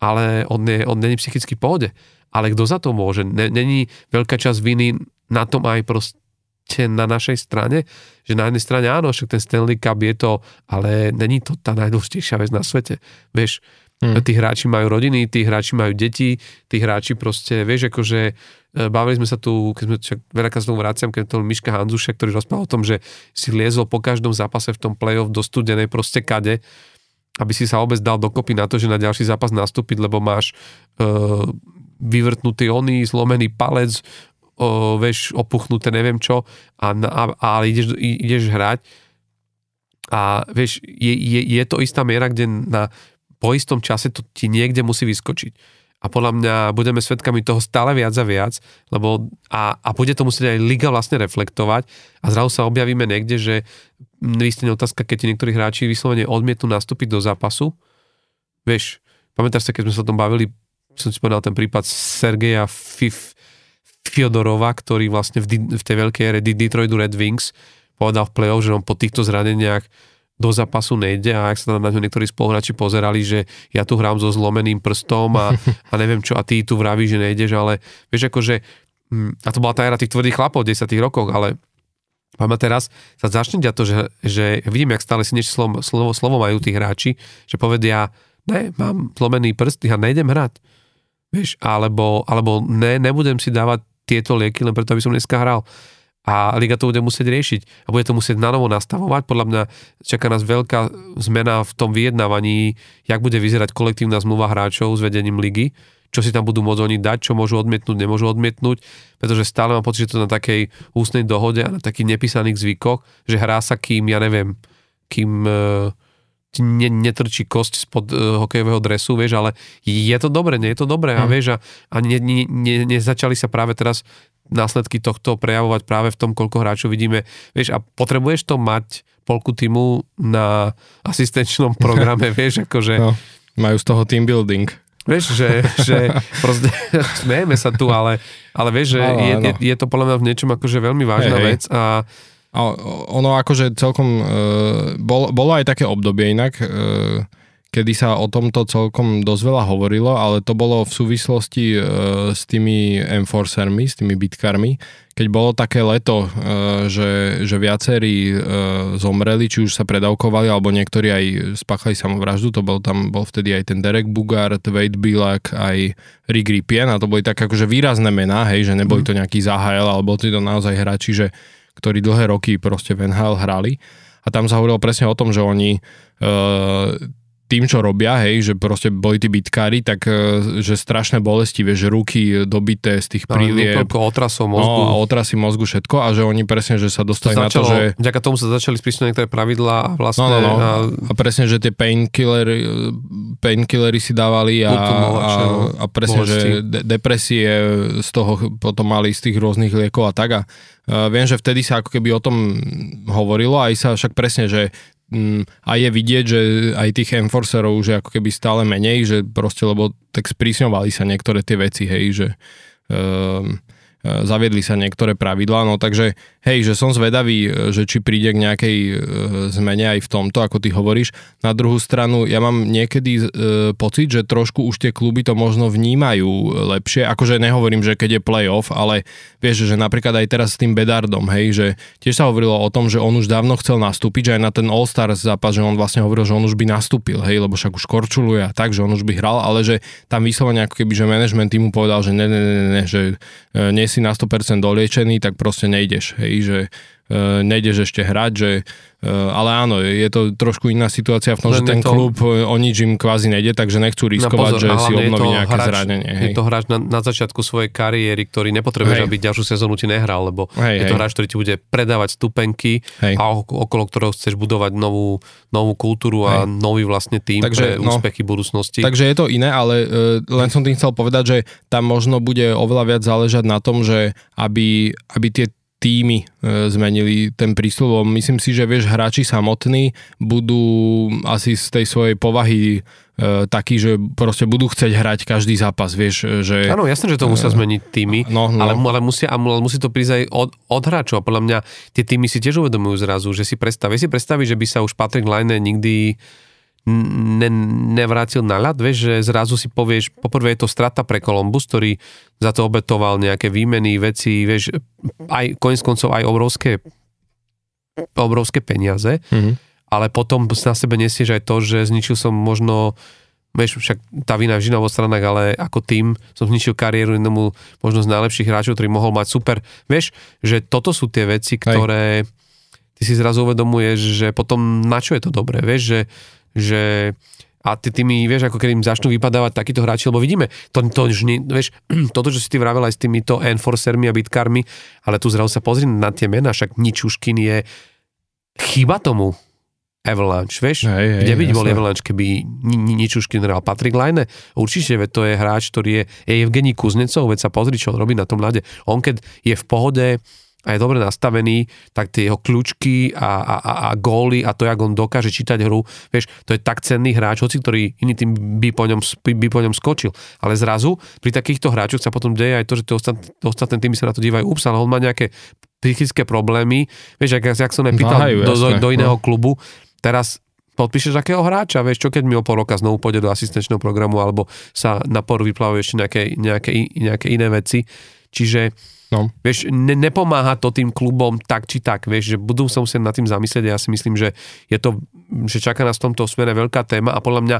A: ale on, je, on není psychicky v pohode. Ale kto za to môže? Není veľká časť viny na tom aj proste na našej strane, že na jednej strane áno, však ten Stanley Cup je to, ale není to tá najdôležitejšia vec na svete. Vieš, hmm. tí hráči majú rodiny, tí hráči majú deti, tí hráči proste, vieš, akože e, bavili sme sa tu, keď sme však veľakrát znovu vraciam, keď to Miška Hanzuša, ktorý rozprával o tom, že si liezol po každom zápase v tom play-off do studenej proste kade, aby si sa vôbec dal dokopy na to, že na ďalší zápas nastúpiť, lebo máš uh, vyvrtnutý oný, zlomený palec, o, vieš, opuchnuté, neviem čo, a, a, ale ideš, ideš hrať a vieš, je, je, je to istá miera, kde na, po istom čase to ti niekde musí vyskočiť. A podľa mňa budeme svedkami toho stále viac a viac, lebo a, a bude to musieť aj liga vlastne reflektovať a zrazu sa objavíme niekde, že vystane otázka, keď ti niektorí hráči vyslovene odmietnú nastúpiť do zápasu. Vieš, pamätáš sa, keď sme sa o tom bavili, som si povedal ten prípad Sergeja Fif, Fyodorova, ktorý vlastne v, v tej veľkej ére Detroitu Red Wings povedal v play-off, že on po týchto zraneniach do zápasu nejde a ak sa na ňo niektorí spoluhráči pozerali, že ja tu hrám so zlomeným prstom a, a neviem čo a ty tu vraví, že nejdeš, ale vieš akože hm, a to bola tá éra tých tvrdých chlapov v 10 rokoch, ale Máme teraz sa začne ďať to, že, že vidím, jak stále si niečo slovo, slovo, slovo majú tí hráči, že povedia, ne, mám zlomený prst, ja nejdem hrať. Vieš, alebo, alebo ne, nebudem si dávať tieto lieky len preto, aby som dneska hral. A liga to bude musieť riešiť a bude to musieť nanovo nastavovať. Podľa mňa čaká nás veľká zmena v tom vyjednávaní, jak bude vyzerať kolektívna zmluva hráčov s vedením ligy, čo si tam budú môcť oni dať, čo môžu odmietnúť, nemôžu odmietnúť, pretože stále mám pocit, že to na takej ústnej dohode a na takých nepísaných zvykoch, že hrá sa kým, ja neviem, kým uh, ti ne, netrčí kosť spod uh, hokejového dresu, vieš, ale je to dobre, nie je to dobré mm. a vieš, a, a ne, ne, ne, nezačali sa práve teraz následky tohto prejavovať práve v tom, koľko hráčov vidíme, vieš, a potrebuješ to mať polku týmu na asistenčnom programe, vieš, akože... No,
B: majú z toho team building.
A: Vieš, že, že proste smejeme sa tu, ale, ale vieš, že je, je, je to podľa mňa v niečom akože veľmi vážna hej, vec a
B: a ono akože celkom, e, bol, bolo aj také obdobie inak, e, kedy sa o tomto celkom dosť veľa hovorilo, ale to bolo v súvislosti e, s tými enforcermi, s tými bitkármi, keď bolo také leto, že, že viacerí zomreli, či už sa predavkovali, alebo niektorí aj spáchali samovraždu, to bol tam, bol vtedy aj ten Derek Bugard, Wade Bilak, aj Rick Ripien a to boli tak akože výrazné mená, hej, že neboli mhm. to nejaký Zahael, alebo to naozaj hráči, že ktorí dlhé roky proste v NHL hrali. A tam sa hovorilo presne o tom, že oni uh, tým, čo robia, hej, že proste boli tí bitkári, tak e, že strašné bolesti, vieš, ruky dobité z tých prílieb.
A: No, otrasov mozgu.
B: No, a otrasy mozgu, všetko a že oni presne, že sa dostali to začalo, na to, že...
A: Vďaka tomu sa začali spísať niektoré pravidlá a vlastne...
B: No, no, no. A, a presne, že tie painkillery, painkillery si dávali a, a, a presne, bolesti. že de- depresie z toho potom mali z tých rôznych liekov a tak a viem, že vtedy sa ako keby o tom hovorilo aj sa však presne, že a je vidieť, že aj tých enforcerov už je ako keby stále menej, že proste, lebo tak sprísňovali sa niektoré tie veci, hej, že um, zaviedli sa niektoré pravidlá, no takže hej, že som zvedavý, e, že či príde k nejakej e, zmene aj v tomto, ako ty hovoríš. Na druhú stranu, ja mám niekedy e, pocit, že trošku už tie kluby to možno vnímajú lepšie, akože nehovorím, že keď je playoff, ale vieš, že napríklad aj teraz s tým Bedardom, hej, že tiež sa hovorilo o tom, že on už dávno chcel nastúpiť, že aj na ten All-Star zápas, že on vlastne hovoril, že on už by nastúpil, hej, lebo však už korčuluje a tak, že on už by hral, ale že tam vyslovene ako keby, že management týmu povedal, že ne, ne, ne, ne, že nie si na 100% doliečený, tak proste nejdeš. Hej, že nejdeš ešte hrať, že, e, ale áno, je to trošku iná situácia v tom, Len že ten to... klub e, o nič im kvázi nejde, takže nechcú riskovať, pozor, že si obnoví nejaké hráč, zranenie.
A: Hej. Je to hráč na, na začiatku svojej kariéry, ktorý nepotrebuje, aby ďalšiu sezónu ti nehral, lebo hej, je to hej. hráč, ktorý ti bude predávať stupenky hej. a okolo ktorého chceš budovať novú, novú kultúru a hej. nový vlastne tým takže, pre no, úspechy budúcnosti.
B: Takže je to iné, ale uh, len som tým chcel povedať, že tam možno bude oveľa viac záležať na tom, že aby, aby tie týmy e, zmenili ten prísľub. Myslím si, že vieš, hráči samotní budú asi z tej svojej povahy e, takí, že proste budú chcieť hrať každý zápas, vieš, že...
A: Áno, jasné, že to musia zmeniť týmy,
B: No, no.
A: ale, ale, musia, ale musí to prísť aj od, od hráčov a podľa mňa tie týmy si tiež uvedomujú zrazu, že si predstaví, si predstaví, že by sa už Patrick Line nikdy ne, nevrátil na ľad, vieš, že zrazu si povieš, poprvé je to strata pre Columbus, ktorý za to obetoval nejaké výmeny, veci, vieš, aj koniec koncov aj obrovské obrovské peniaze,
B: Mhm.
A: ale potom na sebe nesieš aj to, že zničil som možno Vieš, však tá vina vždy na stranách, ale ako tým som zničil kariéru jednomu možno z najlepších hráčov, ktorý mohol mať super. Vieš, že toto sú tie veci, ktoré ty si zrazu uvedomuješ, že potom na čo je to dobré, vieš, že, že a ty tými, vieš, ako keď im začnú vypadávať takíto hráči, lebo vidíme, to, to už nie, vieš, toto, čo si ty vravel aj s týmito enforcermi a bitkármi, ale tu zrazu sa pozri na tie mená, však Ničuškin je chyba tomu Avalanche, vieš?
B: Hej, hej,
A: Kde byť bol. Avalanche, keby Ni- Ničuškin hral Patrick Line? Určite, veď to je hráč, ktorý je, je Evgení Kuznecov, veď sa pozri, čo on robí na tom ľade. On keď je v pohode a je dobre nastavený, tak tie jeho kľúčky a, a, a, a góly a to, jak on dokáže čítať hru, vieš, to je tak cenný hráč, hoci ktorý iný tým by po ňom, by, po ňom skočil. Ale zrazu pri takýchto hráčoch sa potom deje aj to, že tie ostat, ostatné týmy sa na to dívajú, ups, ale on má nejaké psychické problémy, vieš, ak, jak som nepýtal
B: Váhajú,
A: do, do, do iného
B: no.
A: klubu, teraz podpíšeš akého hráča, vieš, čo keď mi o pol roka znovu pôjde do asistenčného programu alebo sa na poru vyplávajú ešte nejaké, nejaké, nejaké iné veci. Čiže
B: No.
A: Vieš, ne, nepomáha to tým klubom tak či tak, vieš, že budú sa musieť nad tým zamyslieť a ja si myslím, že je to, že čaká nás v tomto smere veľká téma a podľa mňa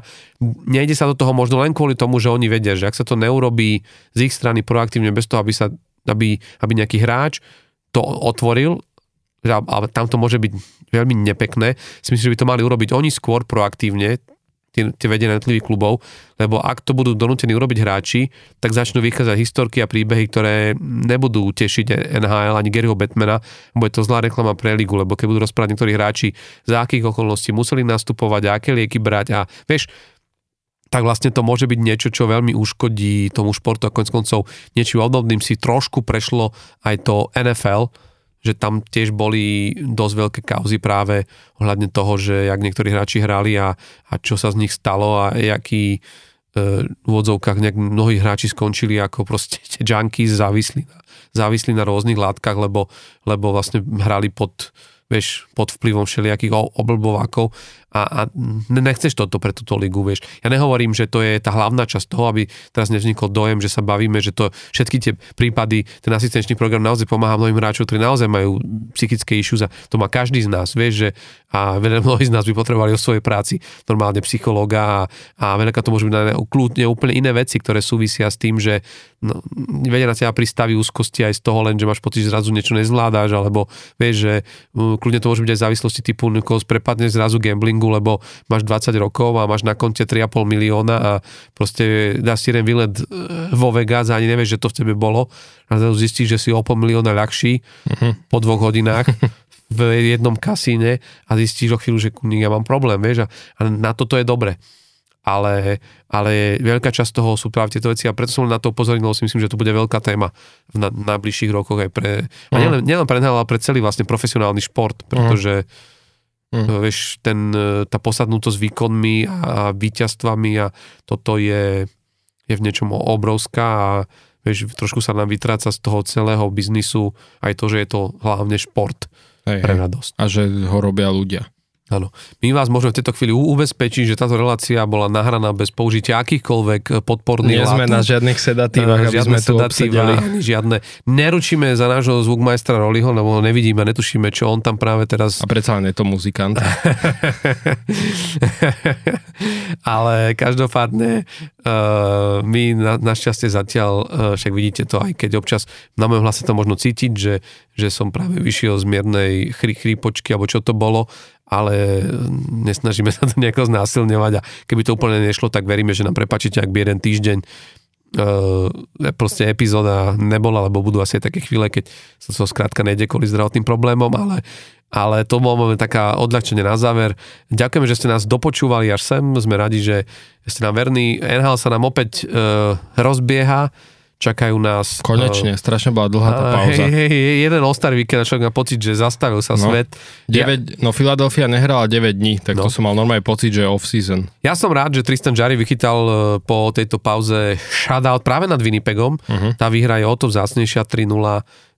A: nejde sa do toho možno len kvôli tomu, že oni vedia, že ak sa to neurobí z ich strany proaktívne bez toho, aby sa, aby, aby nejaký hráč to otvoril, ale tam to môže byť veľmi nepekné, si myslím, že by to mali urobiť oni skôr proaktívne, tie, tie vedenia jednotlivých klubov, lebo ak to budú donútení urobiť hráči, tak začnú vychádzať historky a príbehy, ktoré nebudú tešiť NHL ani Garyho Batmana, bude to zlá reklama pre ligu, lebo keď budú rozprávať niektorí hráči, za akých okolností museli nastupovať, a aké lieky brať a vieš, tak vlastne to môže byť niečo, čo veľmi uškodí tomu športu a konec koncov niečím obdobným si trošku prešlo aj to NFL, že tam tiež boli dosť veľké kauzy práve ohľadne toho, že jak niektorí hráči hrali a, a čo sa z nich stalo a jaký e, v úvodzovkách nejak mnohí hráči skončili ako proste junkies závislí na, závislí na rôznych látkach, lebo, lebo vlastne hrali pod vieš, pod vplyvom všelijakých oblbovákov a, a ne- nechceš toto pre túto ligu, vieš. Ja nehovorím, že to je tá hlavná časť toho, aby teraz nevznikol dojem, že sa bavíme, že to všetky tie prípady, ten asistenčný program naozaj pomáha mnohým hráčom, ktorí naozaj majú psychické issues a to má každý z nás, vieš, že a veľa mnohí z nás by potrebovali o svojej práci normálne psychológa a, a veľakrát to môžu byť na kľudne úplne iné veci, ktoré súvisia s tým, že no, vedia na teba pristaví úzkosti aj z toho len, že máš pocit, že zrazu niečo nezvládáš, alebo vieš, že mm, kľudne to môže byť aj závislosti typu, prepadne zrazu gamblingu, lebo máš 20 rokov a máš na konte 3,5 milióna a proste dáš si jeden výlet e, vo Vegas a ani nevieš, že to v tebe bolo a zrazu zistíš, že si o pol milióna ľahší po dvoch hodinách v jednom kasíne a zistíš o chvíľu, že ja mám problém, vieš, a, a na toto je dobre. Ale, ale veľká časť toho sú práve tieto veci a preto som na to upozornil, lebo si myslím, že to bude veľká téma v na, najbližších rokoch aj pre, a
B: Mhm.
A: nielen, nielen pre NHL, ale pre celý vlastne profesionálny šport, pretože
B: Mhm.
A: Uh, vieš, ten, e, tá posadnutosť výkonmi a víťazstvami a toto je, je v niečom obrovská a vieš, trošku sa nám vytráca z toho celého biznisu aj to, že je to hlavne šport
B: Hej,
A: pre radosť.
B: A že ho robia ľudia.
A: Áno. My vás môžeme v tejto chvíli ubezpečiť, že táto relácia bola nahraná bez použitia akýchkoľvek e, podporných
B: Nie sme
A: látok.
B: na žiadnych sedatívach, aby
A: žiadne
B: sme tu obsedeli.
A: ani žiadne. Neručíme za nášho zvukmajstra Roliho, lebo nevidíme, netušíme, čo on tam práve teraz...
B: A predsa len je to muzikant.
A: Ale každopádne uh, my na, našťastie zatiaľ, uh, však vidíte to, aj keď občas na mojom hlase to možno cítiť, že, že som práve vyšiel z miernej chry, chrípočky, alebo čo to bolo, ale nesnažíme sa to nejako znásilňovať a keby to úplne nešlo, tak veríme, že nám prepačíte, ak by jeden týždeň uh, proste epizóda nebola, lebo budú asi aj také chvíle, keď sa to skrátka nejde kvôli zdravotným problémom, ale, ale to bolo taká odľahčenie na záver. Ďakujeme, že ste nás dopočúvali až sem, sme radi, že ste nám verní. NHL sa nám opäť uh, rozbieha, čakajú nás...
B: Konečne, uh, strašne bola dlhá tá pauza.
A: Hej, hej, jeden All-Star weekend, človek má pocit, že zastavil sa
B: no,
A: svet.
B: 9, ja, no Philadelphia nehrala 9 dní, tak no. to som mal normálne pocit, že je off-season.
A: Ja som rád, že Tristan Jarry vychytal e, po tejto pauze shutout práve nad Winnipegom. Uh-huh. Tá výhra je o to vzácnejšia 3-0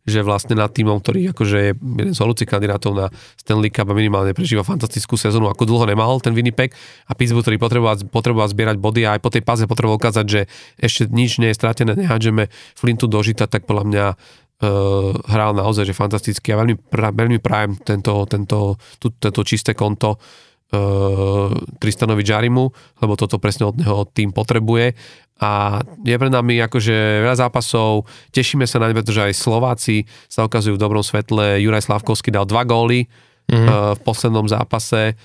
A: že vlastne nad týmom, ktorý akože je jeden z holúcich kandidátov na Stanley Cup a minimálne prežíva fantastickú sezónu, ako dlho nemal ten Winnipeg a Pittsburgh, ktorý potreboval, potreboval zbierať body a aj po tej páze potreboval ukázať, že ešte nič nie je stratené, nehádžeme Flintu dožita, tak podľa mňa uh, hral naozaj, že fantasticky a veľmi, pra, veľmi prajem tento, tento, tú, tento čisté konto uh, Tristanovi Jarimu, lebo toto presne od neho tým potrebuje a je pred nami akože veľa zápasov, tešíme sa na ne, pretože aj Slováci sa ukazujú v dobrom svetle, Juraj Slavkovský dal dva góly mm-hmm. uh, v poslednom zápase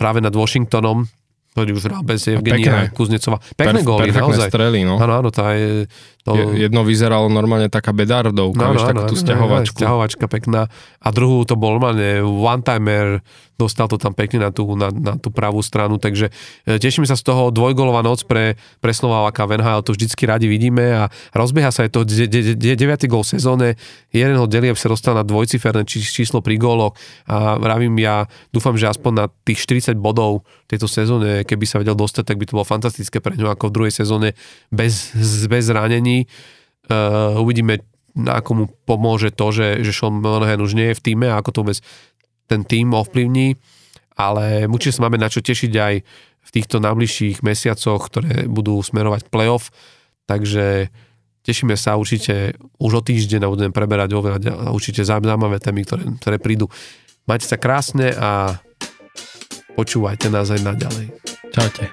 A: práve nad Washingtonom, ktorý už hral bez Evgenia Kuznecova. Pekné góly, naozaj.
B: strely, no.
A: Áno, áno, to je... To...
B: Jedno vyzeralo normálne taká bedardovka, no, no, takú tú stiahovačku.
A: Stiahovačka pekná. A druhú to bol normálne one-timer, dostal to tam pekne na tú, na, na tú pravú stranu, takže e, tešíme sa z toho dvojgolová noc pre, pre Slováka v NHL, to vždycky radi vidíme a rozbieha sa aj to 9. gól v sezóne, jeden ho aby sa dostal na dvojciferné či, číslo pri góloch a vravím ja, dúfam, že aspoň na tých 40 bodov tejto sezóne, keby sa vedel dostať, tak by to bolo fantastické pre ňo ako v druhej sezóne bez, bez zranení. Uh, uvidíme, ako mu pomôže to, že, že Sean Monahan už nie je v týme a ako to vôbec ten tým ovplyvní, ale určite sa máme na čo tešiť aj v týchto najbližších mesiacoch, ktoré budú smerovať playoff, takže tešíme sa určite už o týždeň a budeme preberať oveľa určite zaujímavé témy, ktoré, ktoré prídu. Majte sa krásne a počúvajte nás aj naďalej.
B: Čaute.